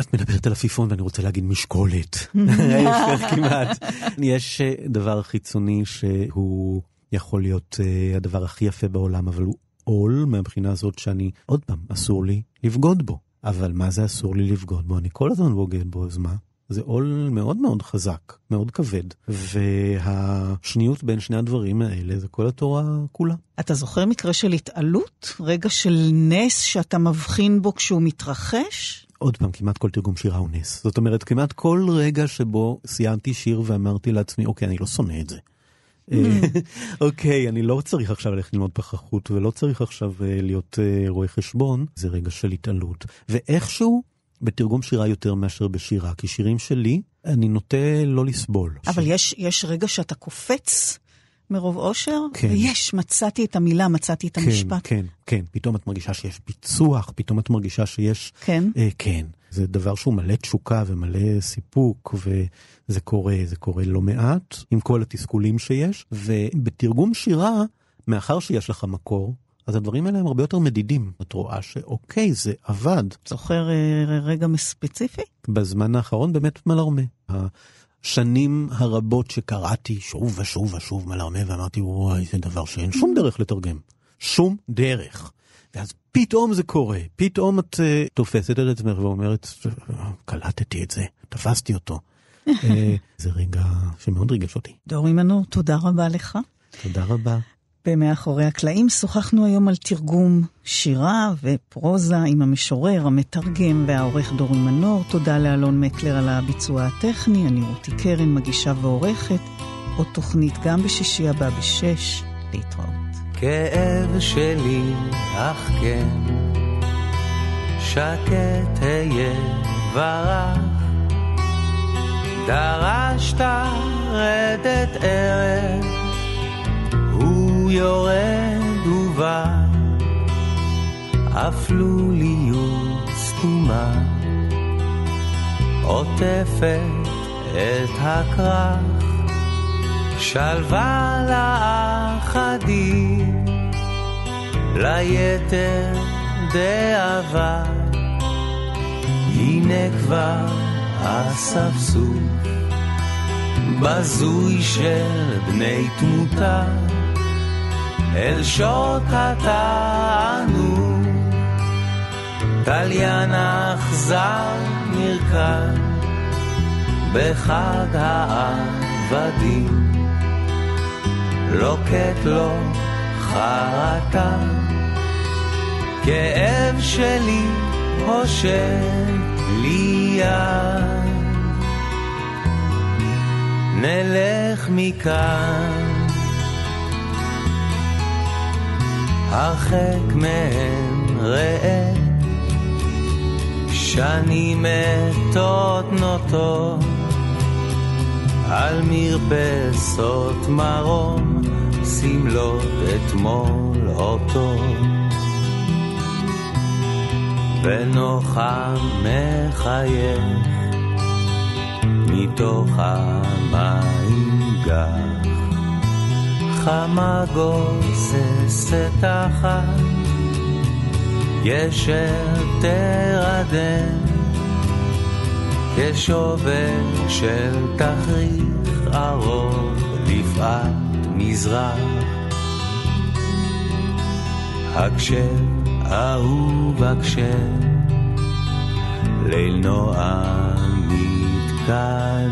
את מדברת על עפיפון ואני רוצה להגיד משקולת. כמעט. יש אה, דבר חיצוני שהוא יכול להיות אה, הדבר הכי יפה בעולם, אבל הוא עול מהבחינה הזאת שאני, עוד פעם, אסור לי לבגוד בו. אבל מה זה אסור לי לבגוד בו? אני כל הזמן בוגד בו, אז מה? זה עול מאוד מאוד חזק, מאוד כבד. והשניות בין שני הדברים האלה זה כל התורה כולה. אתה זוכר מקרה של התעלות? רגע של נס שאתה מבחין בו כשהוא מתרחש? עוד פעם, כמעט כל תרגום שירה הוא נס. זאת אומרת, כמעט כל רגע שבו סיימתי שיר ואמרתי לעצמי, אוקיי, אני לא שונא את זה. Mm. אוקיי, אני לא צריך עכשיו ללכת ללמוד פחחות ולא צריך עכשיו אה, להיות אה, רואה חשבון, זה רגע של התעלות. ואיכשהו בתרגום שירה יותר מאשר בשירה, כי שירים שלי, אני נוטה לא לסבול. אבל ש... יש, יש רגע שאתה קופץ מרוב אושר, כן. ויש, מצאתי את המילה, מצאתי את כן, המשפט. כן, כן, פתאום את מרגישה שיש פיצוח, פתאום את מרגישה שיש... כן? אה, כן. זה דבר שהוא מלא תשוקה ומלא סיפוק, וזה קורה, זה קורה לא מעט, עם כל התסכולים שיש. ובתרגום שירה, מאחר שיש לך מקור, אז הדברים האלה הם הרבה יותר מדידים. את רואה שאוקיי, זה עבד. זוכר אה, רגע ספציפי? בזמן האחרון באמת מלרמה. השנים הרבות שקראתי שוב ושוב ושוב מלרמה, ואמרתי, וואי, זה דבר שאין שום דרך לתרגם. שום דרך. ואז פתאום זה קורה, פתאום את uh, תופסת את עצמך ואומרת, קלטתי את זה, תפסתי אותו. uh, זה רגע שמאוד ריגש אותי. דורי מנור, תודה רבה לך. תודה רבה. במאחורי הקלעים שוחחנו היום על תרגום שירה ופרוזה עם המשורר, המתרגם והעורך דורי מנור. תודה לאלון מקלר על הביצוע הטכני, אני רותי קרן, מגישה ועורכת. עוד תוכנית גם בשישי הבא בשש, להתראות. כאב שלי, אך כן, שקט היה ורח. דרשת רדת ערב הוא יורד ובא, אפלוליות סתומה, עוטפת את הכרך, שלווה לאחדים, ליתר דאבה, הנה כבר אספסוף, בזוי של בני תמותה. אל שעות התענוג, תליין אכזר נרקד בחג העבדים, לוקט לו חרטה, כאב שלי הושט לי יד. נלך מכאן הרחק מהם ראה, שנים מתות נוטות, על מרפסות מרום, שמלות אתמול אותו. ונוחם מחייך מתוך המים גח. חמה גוססת תחת, ישר תרדם, כשובר של תכריך ארוך לפעת מזרח. הקשב, אהוב הקשב, ליל נועם מתקדם.